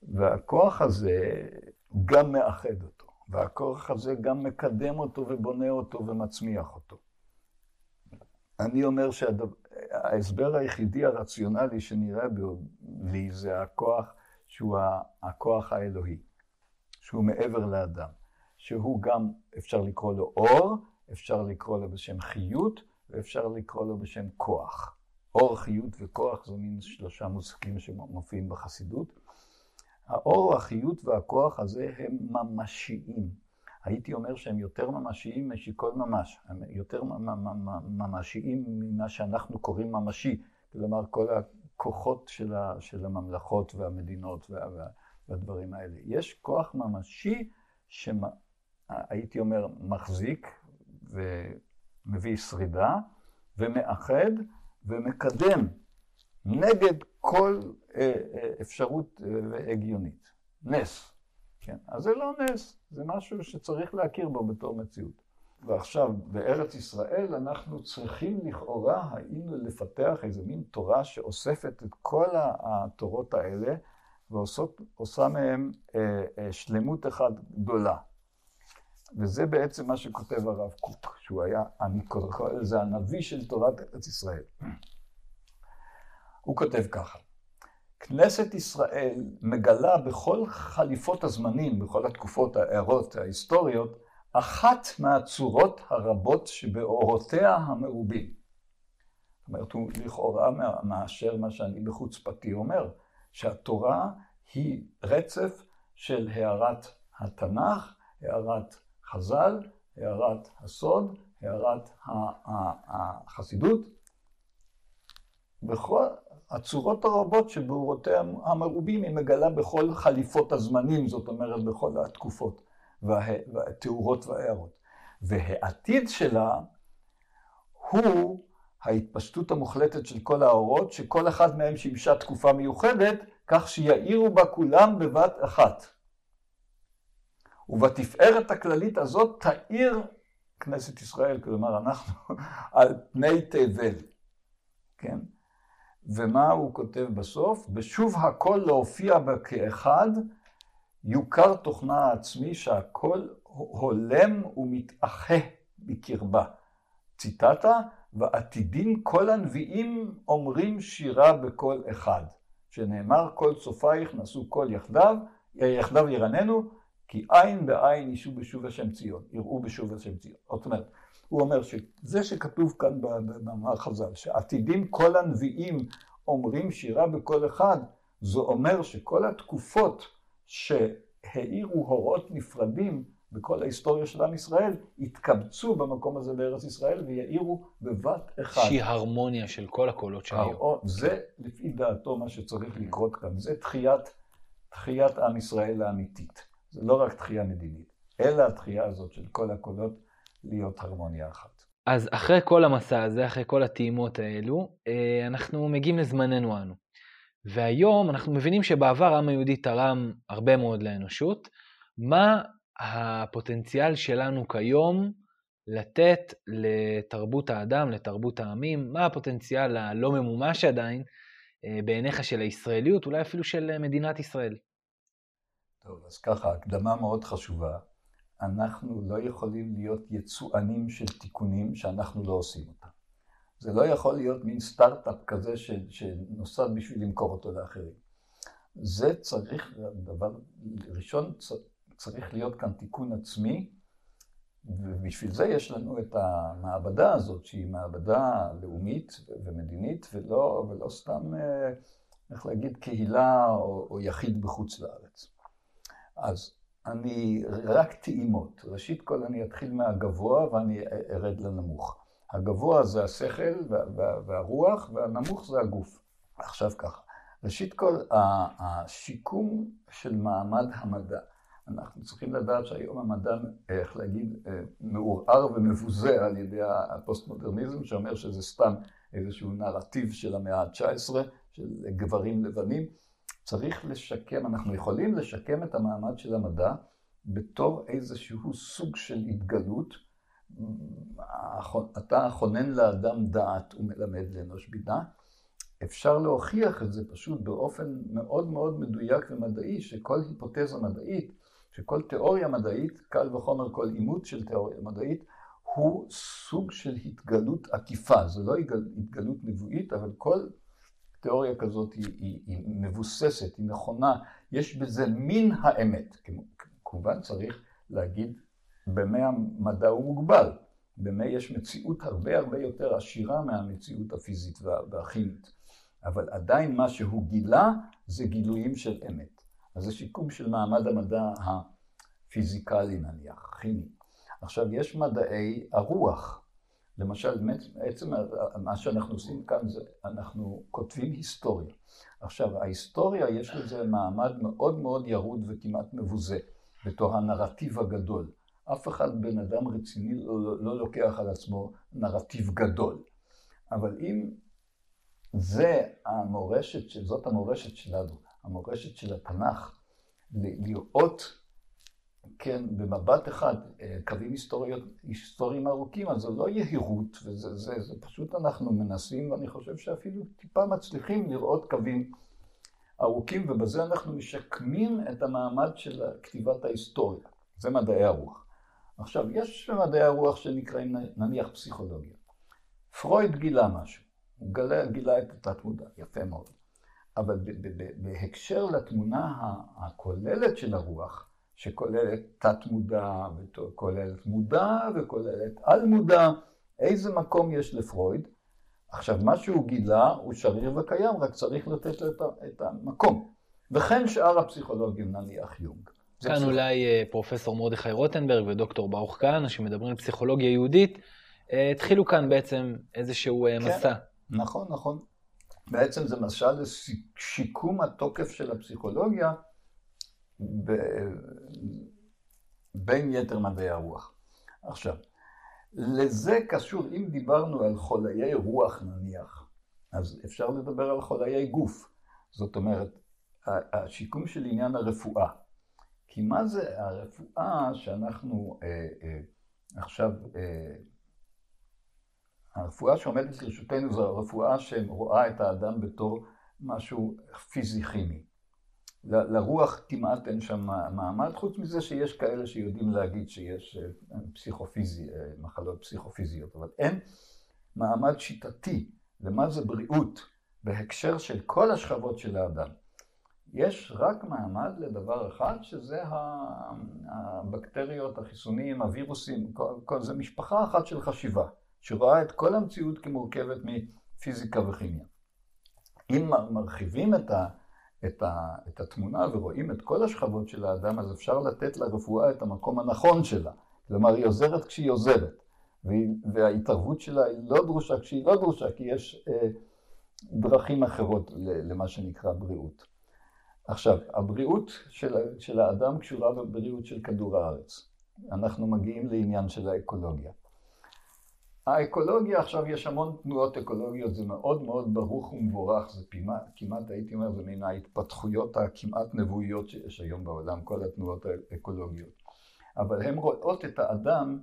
והכוח הזה גם מאחד אותו, והכוח הזה גם מקדם אותו ובונה אותו ומצמיח אותו. אני אומר שההסבר היחידי הרציונלי שנראה לי זה הכוח שהוא הכוח האלוהי, שהוא מעבר לאדם, שהוא גם, אפשר לקרוא לו אור, אפשר לקרוא לו בשם חיות, ואפשר לקרוא לו בשם כוח. אור, חיות וכוח זה מין שלושה מושגים שמופיעים בחסידות. האור, החיות והכוח הזה הם ממשיים. הייתי אומר שהם יותר ממשיים משכל ממש. הם יותר ממשיים ממה שאנחנו קוראים ממשי. כלומר, כל הכוחות של, ה, של הממלכות והמדינות וה, וה, והדברים האלה. יש כוח ממשי שהייתי אומר מחזיק ומביא שרידה ומאחד ומקדם נגד כל אה, אה, אפשרות אה, הגיונית. נס. כן, אז זה לא נס, זה משהו שצריך להכיר בו בתור מציאות. ועכשיו, בארץ ישראל אנחנו צריכים לכאורה, היינו לפתח איזה מין תורה שאוספת את כל התורות האלה ועושה מהם שלמות אחת גדולה. וזה בעצם מה שכותב הרב קוק, שהוא היה, אני קורא לזה הנביא של תורת ארץ ישראל. הוא כותב ככה: כנסת ישראל מגלה בכל חליפות הזמנים, בכל התקופות הערות ההיסטוריות, אחת מהצורות הרבות שבאורותיה המרובים. זאת אומרת, הוא לכאורה מאשר מה שאני בחוצפתי אומר, שהתורה היא רצף של הערת התנ"ך, הערת חז"ל, הערת הסוד, הערת החסידות, בכל הצורות הרבות שבאורותיה המרובים היא מגלה בכל חליפות הזמנים, זאת אומרת בכל התקופות והתיאורות וההערות. והעתיד שלה הוא ההתפשטות המוחלטת של כל האורות, שכל אחד מהם שימשה תקופה מיוחדת, כך שיאירו בה כולם בבת אחת. ובתפארת הכללית הזאת תאיר כנסת ישראל, כלומר אנחנו, על פני תבל, כן? ומה הוא כותב בסוף? בשוב הכל להופיע בה כאחד, יוכר תוכנה העצמי שהכל הולם ומתאחה בקרבה. ציטטה, ועתידים כל הנביאים אומרים שירה בקול אחד, שנאמר כל צופייך נשאו קול יחדיו, יחדיו ירננו, כי עין בעין ישו בשוב השם ציון, יראו בשוב השם ציון. זאת אומרת, הוא אומר שזה שכתוב כאן במאמר חז"ל, שעתידים כל הנביאים אומרים שירה בקול אחד, זה אומר שכל התקופות שהאירו הורות נפרדים בכל ההיסטוריה של עם ישראל, יתקבצו במקום הזה בארץ ישראל ויאירו בבת אחת. שהיא הרמוניה של כל הקולות שהיו. זה לפי דעתו מה שצריך לקרות כאן, זה תחיית, תחיית עם ישראל האמיתית. זה לא רק תחייה מדינית, אלא התחייה הזאת של כל הקולות להיות הרמוניה אחת. אז אחרי כל המסע הזה, אחרי כל הטעימות האלו, אה, אנחנו מגיעים לזמננו אנו. והיום אנחנו מבינים שבעבר העם היהודי תרם הרבה מאוד לאנושות. מה הפוטנציאל שלנו כיום לתת לתרבות האדם, לתרבות העמים? מה הפוטנציאל הלא ממומש עדיין אה, בעיניך של הישראליות, אולי אפילו של מדינת ישראל? טוב, אז ככה, הקדמה מאוד חשובה. אנחנו לא יכולים להיות יצואנים של תיקונים שאנחנו לא עושים אותם. זה לא יכול להיות מין סטארט-אפ כזה ש, שנוסד בשביל למכור אותו לאחרים. זה צריך, דבר ראשון, צריך להיות כאן תיקון עצמי, ובשביל זה יש לנו את המעבדה הזאת, שהיא מעבדה לאומית ומדינית, ולא, ולא סתם, אה, איך להגיד, קהילה או, או יחיד בחוץ לארץ. אז אני רק טעימות. ראשית כל אני אתחיל מהגבוה ואני ארד לנמוך. הגבוה זה השכל והרוח, והנמוך זה הגוף. עכשיו ככה, ראשית כל, השיקום של מעמד המדע. אנחנו צריכים לדעת שהיום המדע, איך להגיד, מעורער ומבוזה על ידי הפוסט-מודרניזם, שאומר שזה סתם איזשהו נרטיב של המאה ה-19, של גברים לבנים. צריך לשקם, אנחנו יכולים לשקם את המעמד של המדע בתור איזשהו סוג של התגלות. אתה חונן לאדם דעת ומלמד לאנוש בינה. אפשר להוכיח את זה פשוט באופן מאוד מאוד מדויק ומדעי, שכל היפותזה מדעית, שכל תיאוריה מדעית, קל וחומר כל אימות של תיאוריה מדעית, הוא סוג של התגלות עקיפה. זו לא התגלות נבואית, אבל כל תיאוריה כזאת היא, היא, היא מבוססת, היא נכונה, יש בזה מין האמת. כמובן צריך להגיד, במה המדע הוא מוגבל. במה יש מציאות הרבה הרבה יותר עשירה מהמציאות הפיזית והכימית. אבל עדיין מה שהוא גילה זה גילויים של אמת. אז זה שיקום של מעמד המדע הפיזיקלי נניח, כימי. עכשיו, יש מדעי הרוח. למשל, בעצם מה שאנחנו עושים כאן זה, אנחנו כותבים היסטוריה. עכשיו, ההיסטוריה יש לזה מעמד מאוד מאוד ירוד וכמעט מבוזה, בתור הנרטיב הגדול. אף אחד, בן אדם רציני, לא, לא לוקח על עצמו נרטיב גדול. אבל אם זה המורשת, זאת המורשת שלנו, המורשת של התנ"ך, לראות כן, במבט אחד, אה, קווים היסטוריות, היסטוריים ארוכים, אז זו לא יהירות, וזה זה, זה פשוט אנחנו מנסים, ואני חושב שאפילו טיפה מצליחים לראות קווים ארוכים, ובזה אנחנו משקמים את המעמד של כתיבת ההיסטוריה. זה מדעי הרוח. עכשיו, יש מדעי הרוח שנקראים נניח פסיכולוגיה. פרויד גילה משהו, הוא גילה, גילה את התת-מודע, יפה מאוד. אבל בהקשר לתמונה הכוללת של הרוח, שכוללת תת-מודע, וכוללת מודע, וכוללת על-מודע, איזה מקום יש לפרויד? עכשיו, מה שהוא גילה הוא שריר וקיים, רק צריך לתת לו את המקום. וכן שאר הפסיכולוגים, נניח יונג. כאן פסיכ... אולי אה, פרופסור מרדכי רוטנברג ודוקטור ברוך כהנא, שמדברים על פסיכולוגיה יהודית, אה, התחילו כאן בעצם איזשהו כן, מסע. נכון, נכון. בעצם זה מסע לשיקום התוקף של הפסיכולוגיה ב... בין יתר מדעי הרוח. עכשיו, לזה קשור, אם דיברנו על חוליי רוח נניח, אז אפשר לדבר על חוליי גוף. זאת אומרת, השיקום של עניין הרפואה. כי מה זה הרפואה שאנחנו אה, אה, עכשיו, אה, הרפואה שעומדת לרשותנו זו הרפואה שרואה את האדם בתור משהו פיזי-כימי. לרוח כמעט אין שם מעמד, חוץ מזה שיש כאלה שיודעים להגיד שיש אה, פסיכופיזי, אה, מחלות פסיכופיזיות, אבל אין מעמד שיטתי למה זה בריאות בהקשר של כל השכבות של האדם. יש רק מעמד לדבר אחד, שזה הבקטריות, החיסונים, הווירוסים, כל, כל זה משפחה אחת של חשיבה, שרואה את כל המציאות כמורכבת מפיזיקה וכימיה. אם מרחיבים את ה... את, ה, את התמונה ורואים את כל השכבות של האדם, אז אפשר לתת לרפואה את המקום הנכון שלה. כלומר, היא עוזרת כשהיא עוזרת, וההתערבות שלה היא לא דרושה כשהיא לא דרושה, כי יש אה, דרכים אחרות למה שנקרא בריאות. עכשיו, הבריאות של, של האדם קשורה בבריאות של כדור הארץ. אנחנו מגיעים לעניין של האקולוגיה. האקולוגיה, עכשיו יש המון תנועות אקולוגיות, זה מאוד מאוד ברוך ומבורך, זה כמעט, כמעט הייתי אומר, זה מן ההתפתחויות הכמעט נבואיות שיש היום בעולם, כל התנועות האקולוגיות. אבל הן רואות את האדם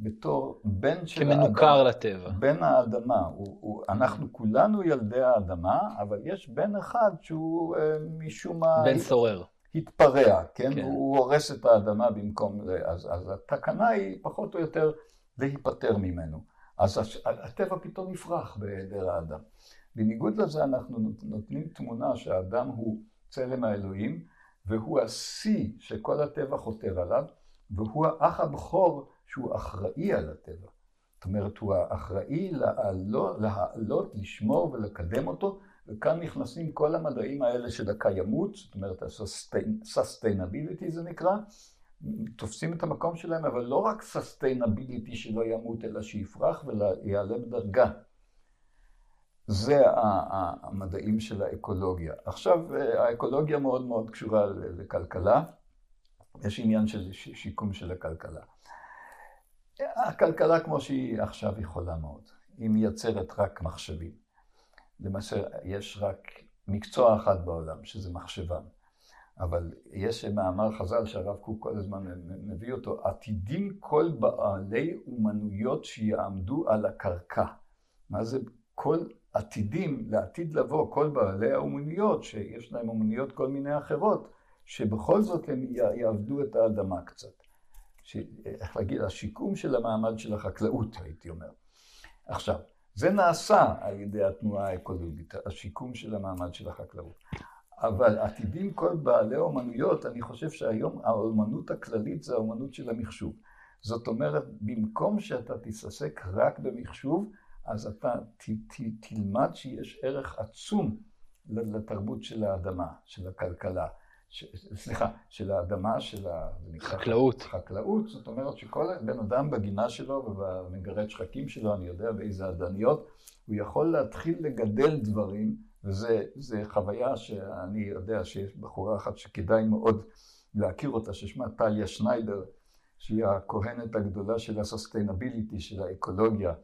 בתור בן של האדם. כמנוכר לטבע. בן האדמה. הוא, הוא, אנחנו כולנו ילדי האדמה, אבל יש בן אחד שהוא אה, משום מה... בן סורר. התפרע, כן? כן? הוא הורס את האדמה במקום. אז, אז התקנה היא פחות או יותר להיפטר ממנו. אז הטבע פתאום יפרח בהיעדר האדם. בניגוד לזה אנחנו נותנים תמונה שהאדם הוא צלם האלוהים, והוא השיא שכל הטבע חותר עליו, והוא האח הבכור שהוא אחראי על הטבע. זאת אומרת, הוא האחראי לעלות, להעלות, לשמור ולקדם אותו, וכאן נכנסים כל המדעים האלה של הקיימות, זאת אומרת, ה-sustainability זה נקרא, תופסים את המקום שלהם, אבל לא רק sustainability שלא ימות, אלא שיפרח ויעלה בדרגה. זה המדעים של האקולוגיה. עכשיו, האקולוגיה מאוד מאוד קשורה לכלכלה. יש עניין של שיקום של הכלכלה. הכלכלה כמו שהיא עכשיו היא חולה מאוד. היא מייצרת רק מחשבים. למעשה, יש רק מקצוע אחד בעולם, שזה מחשבן. אבל יש מאמר חז"ל שהרב קוק כל הזמן מביא אותו, עתידים כל בעלי אומנויות שיעמדו על הקרקע. מה זה כל עתידים לעתיד לבוא, כל בעלי האומנויות, שיש להם אומנויות כל מיני אחרות, שבכל זאת הם יעבדו את האדמה קצת. ש... איך להגיד, השיקום של המעמד של החקלאות, הייתי אומר. עכשיו, זה נעשה על ידי התנועה האקולוגית, השיקום של המעמד של החקלאות. אבל עתידים כל בעלי אומנויות, אני חושב שהיום האומנות הכללית זה האומנות של המחשוב. זאת אומרת, במקום שאתה תתעסק רק במחשוב, אז אתה ת, ת, תלמד שיש ערך עצום לתרבות של האדמה, של הכלכלה. ש, סליחה, של האדמה, של החקלאות. חקלאות, זאת אומרת שכל בן אדם בגינה שלו ובמגרד שחקים שלו, אני יודע באיזה אדניות, הוא יכול להתחיל לגדל דברים וזו חוויה שאני יודע שיש בחורה אחת שכדאי מאוד להכיר אותה, ששמה טליה שניידר, שהיא הכהנת הגדולה של הסוסטיינביליטי, של האקולוגיה.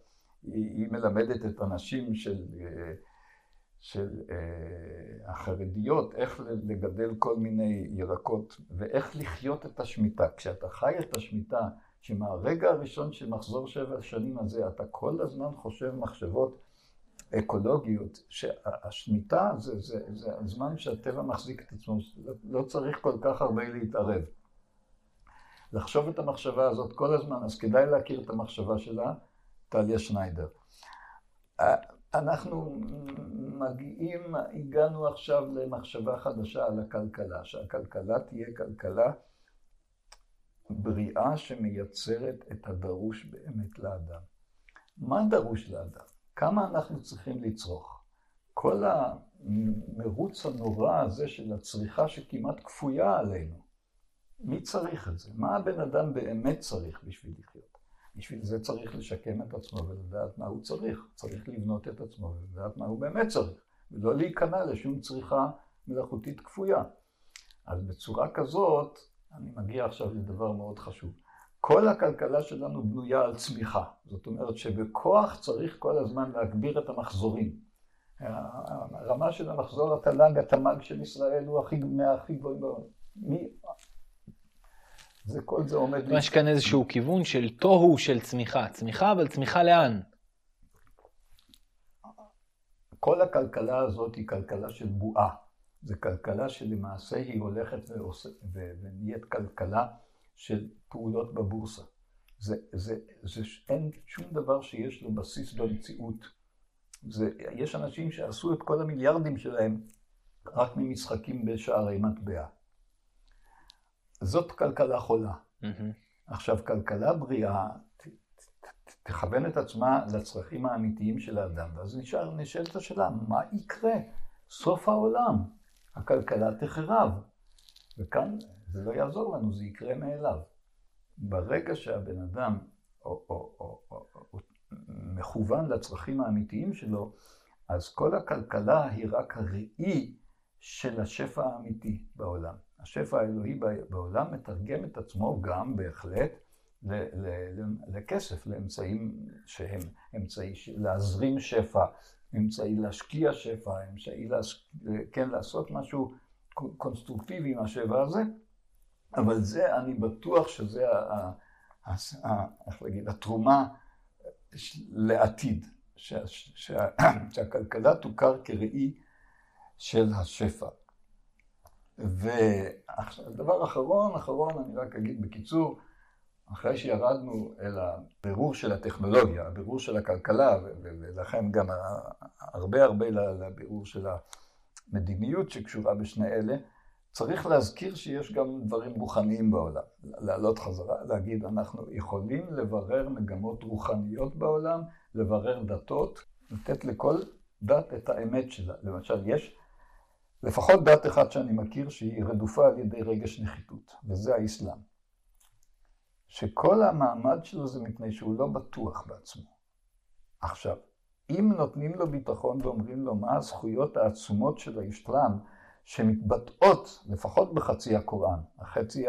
היא, היא מלמדת את הנשים של, של אה, החרדיות איך לגדל כל מיני ירקות ואיך לחיות את השמיטה. כשאתה חי את השמיטה, שמהרגע הראשון של מחזור שבע השנים הזה, אתה כל הזמן חושב מחשבות אקולוגיות, שהשמיטה זה, זה, זה הזמן שהטבע מחזיק את עצמו, לא צריך כל כך הרבה להתערב. לחשוב את המחשבה הזאת כל הזמן, אז כדאי להכיר את המחשבה שלה, טליה שניידר. אנחנו מגיעים, הגענו עכשיו למחשבה חדשה על הכלכלה, שהכלכלה תהיה כלכלה בריאה שמייצרת את הדרוש באמת לאדם. מה דרוש לאדם? כמה אנחנו צריכים לצרוך. כל המרוץ הנורא הזה של הצריכה שכמעט כפויה עלינו, מי צריך את זה? מה הבן אדם באמת צריך בשביל לחיות? בשביל זה צריך לשקם את עצמו ולדעת מה הוא צריך. צריך לבנות את עצמו ולדעת מה הוא באמת צריך, ולא להיכנע לשום צריכה מלאכותית כפויה. אז בצורה כזאת, אני מגיע עכשיו לדבר מאוד חשוב. כל הכלכלה שלנו בנויה על צמיחה. זאת אומרת שבכוח צריך כל הזמן להגביר את המחזורים. הרמה של המחזור התל"ג, התמ"ג של ישראל הוא הכי, מהכי גבוהים בעולם. מי... זה כל זה עומד... יש כאן איזשהו כיוון של תוהו של צמיחה. צמיחה, אבל צמיחה לאן? כל הכלכלה הזאת היא כלכלה של בועה. זו כלכלה שלמעשה היא הולכת ונהיית כלכלה של פעולות בבורסה. זה, זה, זה, אין שום דבר שיש לו בסיס במציאות. זה, יש אנשים שעשו את כל המיליארדים שלהם רק ממשחקים בשערי מטבע. זאת כלכלה חולה. Mm-hmm. עכשיו, כלכלה בריאה תכוון את עצמה לצרכים האמיתיים של האדם, ואז נשאל, נשאלת השאלה, מה יקרה? סוף העולם, הכלכלה תחרב. וכאן זה לא יעזור לנו, זה יקרה מאליו. ברגע שהבן אדם או, או, או, או, או, מכוון לצרכים האמיתיים שלו, אז כל הכלכלה היא רק הראי של השפע האמיתי בעולם. השפע האלוהי בעולם מתרגם את עצמו גם בהחלט לכסף, לאמצעים שהם אמצעי להזרים שפע, אמצעי להשקיע שפע, אמצעי להש... כן לעשות משהו קונסטרוקטיבי עם השפע הזה, אבל זה, אני בטוח שזה, איך להגיד, התרומה לעתיד, שה, שה, שהכלכלה תוכר כראי של השפע. ודבר אחרון, אחרון, אני רק אגיד בקיצור, אחרי שירדנו אל הבירור של הטכנולוגיה, הבירור של הכלכלה, ולכן גם הרבה הרבה לבירור של המדיניות שקשורה בשני אלה, צריך להזכיר שיש גם דברים רוחניים בעולם. לעלות חזרה, להגיד, אנחנו יכולים לברר מגמות רוחניות בעולם, לברר דתות, לתת לכל דת את האמת שלה. למשל, יש לפחות דת אחת שאני מכיר שהיא רדופה על ידי רגש נחיתות, וזה האסלאם. שכל המעמד שלו זה מפני שהוא לא בטוח בעצמו. עכשיו, אם נותנים לו ביטחון ואומרים לו מה הזכויות העצומות של האסלאם, שמתבטאות לפחות בחצי הקוראן, החצי,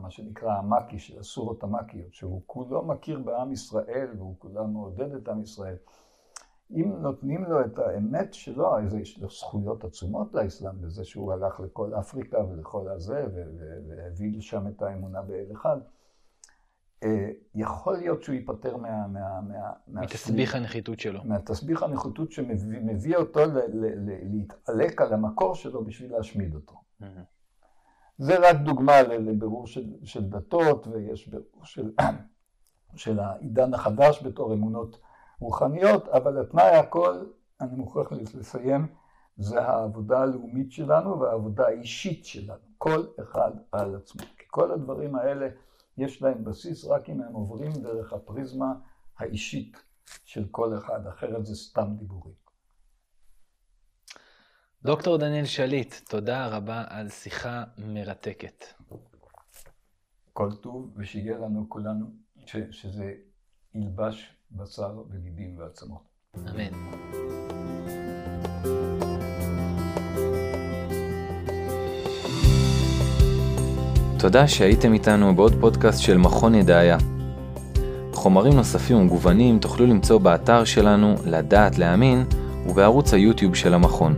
מה שנקרא המקי של הסורות המקיות, שהוא כולו מכיר בעם ישראל והוא כולו מעודד את עם ישראל. אם נותנים לו את האמת שלו, אז יש לו זכויות עצומות לאסלאם, בזה שהוא הלך לכל אפריקה ולכל הזה, והביא לשם את האמונה באל אחד. אה, יכול להיות שהוא ייפטר מה... מה, מה מתסביך הנחיתות שלו. מהתסביך הנחיתות שמביא אותו ל, ל, ל, להתעלק על המקור שלו בשביל להשמיד אותו. Mm-hmm. זה רק דוגמה לבירור של, של דתות, ויש בירור של, של העידן החדש בתור אמונות רוחניות, אבל התנאי הכל, אני מוכרח לסיים, זה העבודה הלאומית שלנו והעבודה האישית שלנו. כל אחד על עצמו. כי כל הדברים האלה... יש להם בסיס רק אם הם עוברים דרך הפריזמה האישית של כל אחד, אחרת זה סתם דיבורים. דוקטור דניאל שליט, תודה רבה על שיחה מרתקת. כל טוב, ושיהיה לנו כולנו, ש, שזה ילבש בשר וגידים ועצמות. אמן. תודה שהייתם איתנו בעוד פודקאסט של מכון ידעיה. חומרים נוספים ומגוונים תוכלו למצוא באתר שלנו לדעת להאמין ובערוץ היוטיוב של המכון.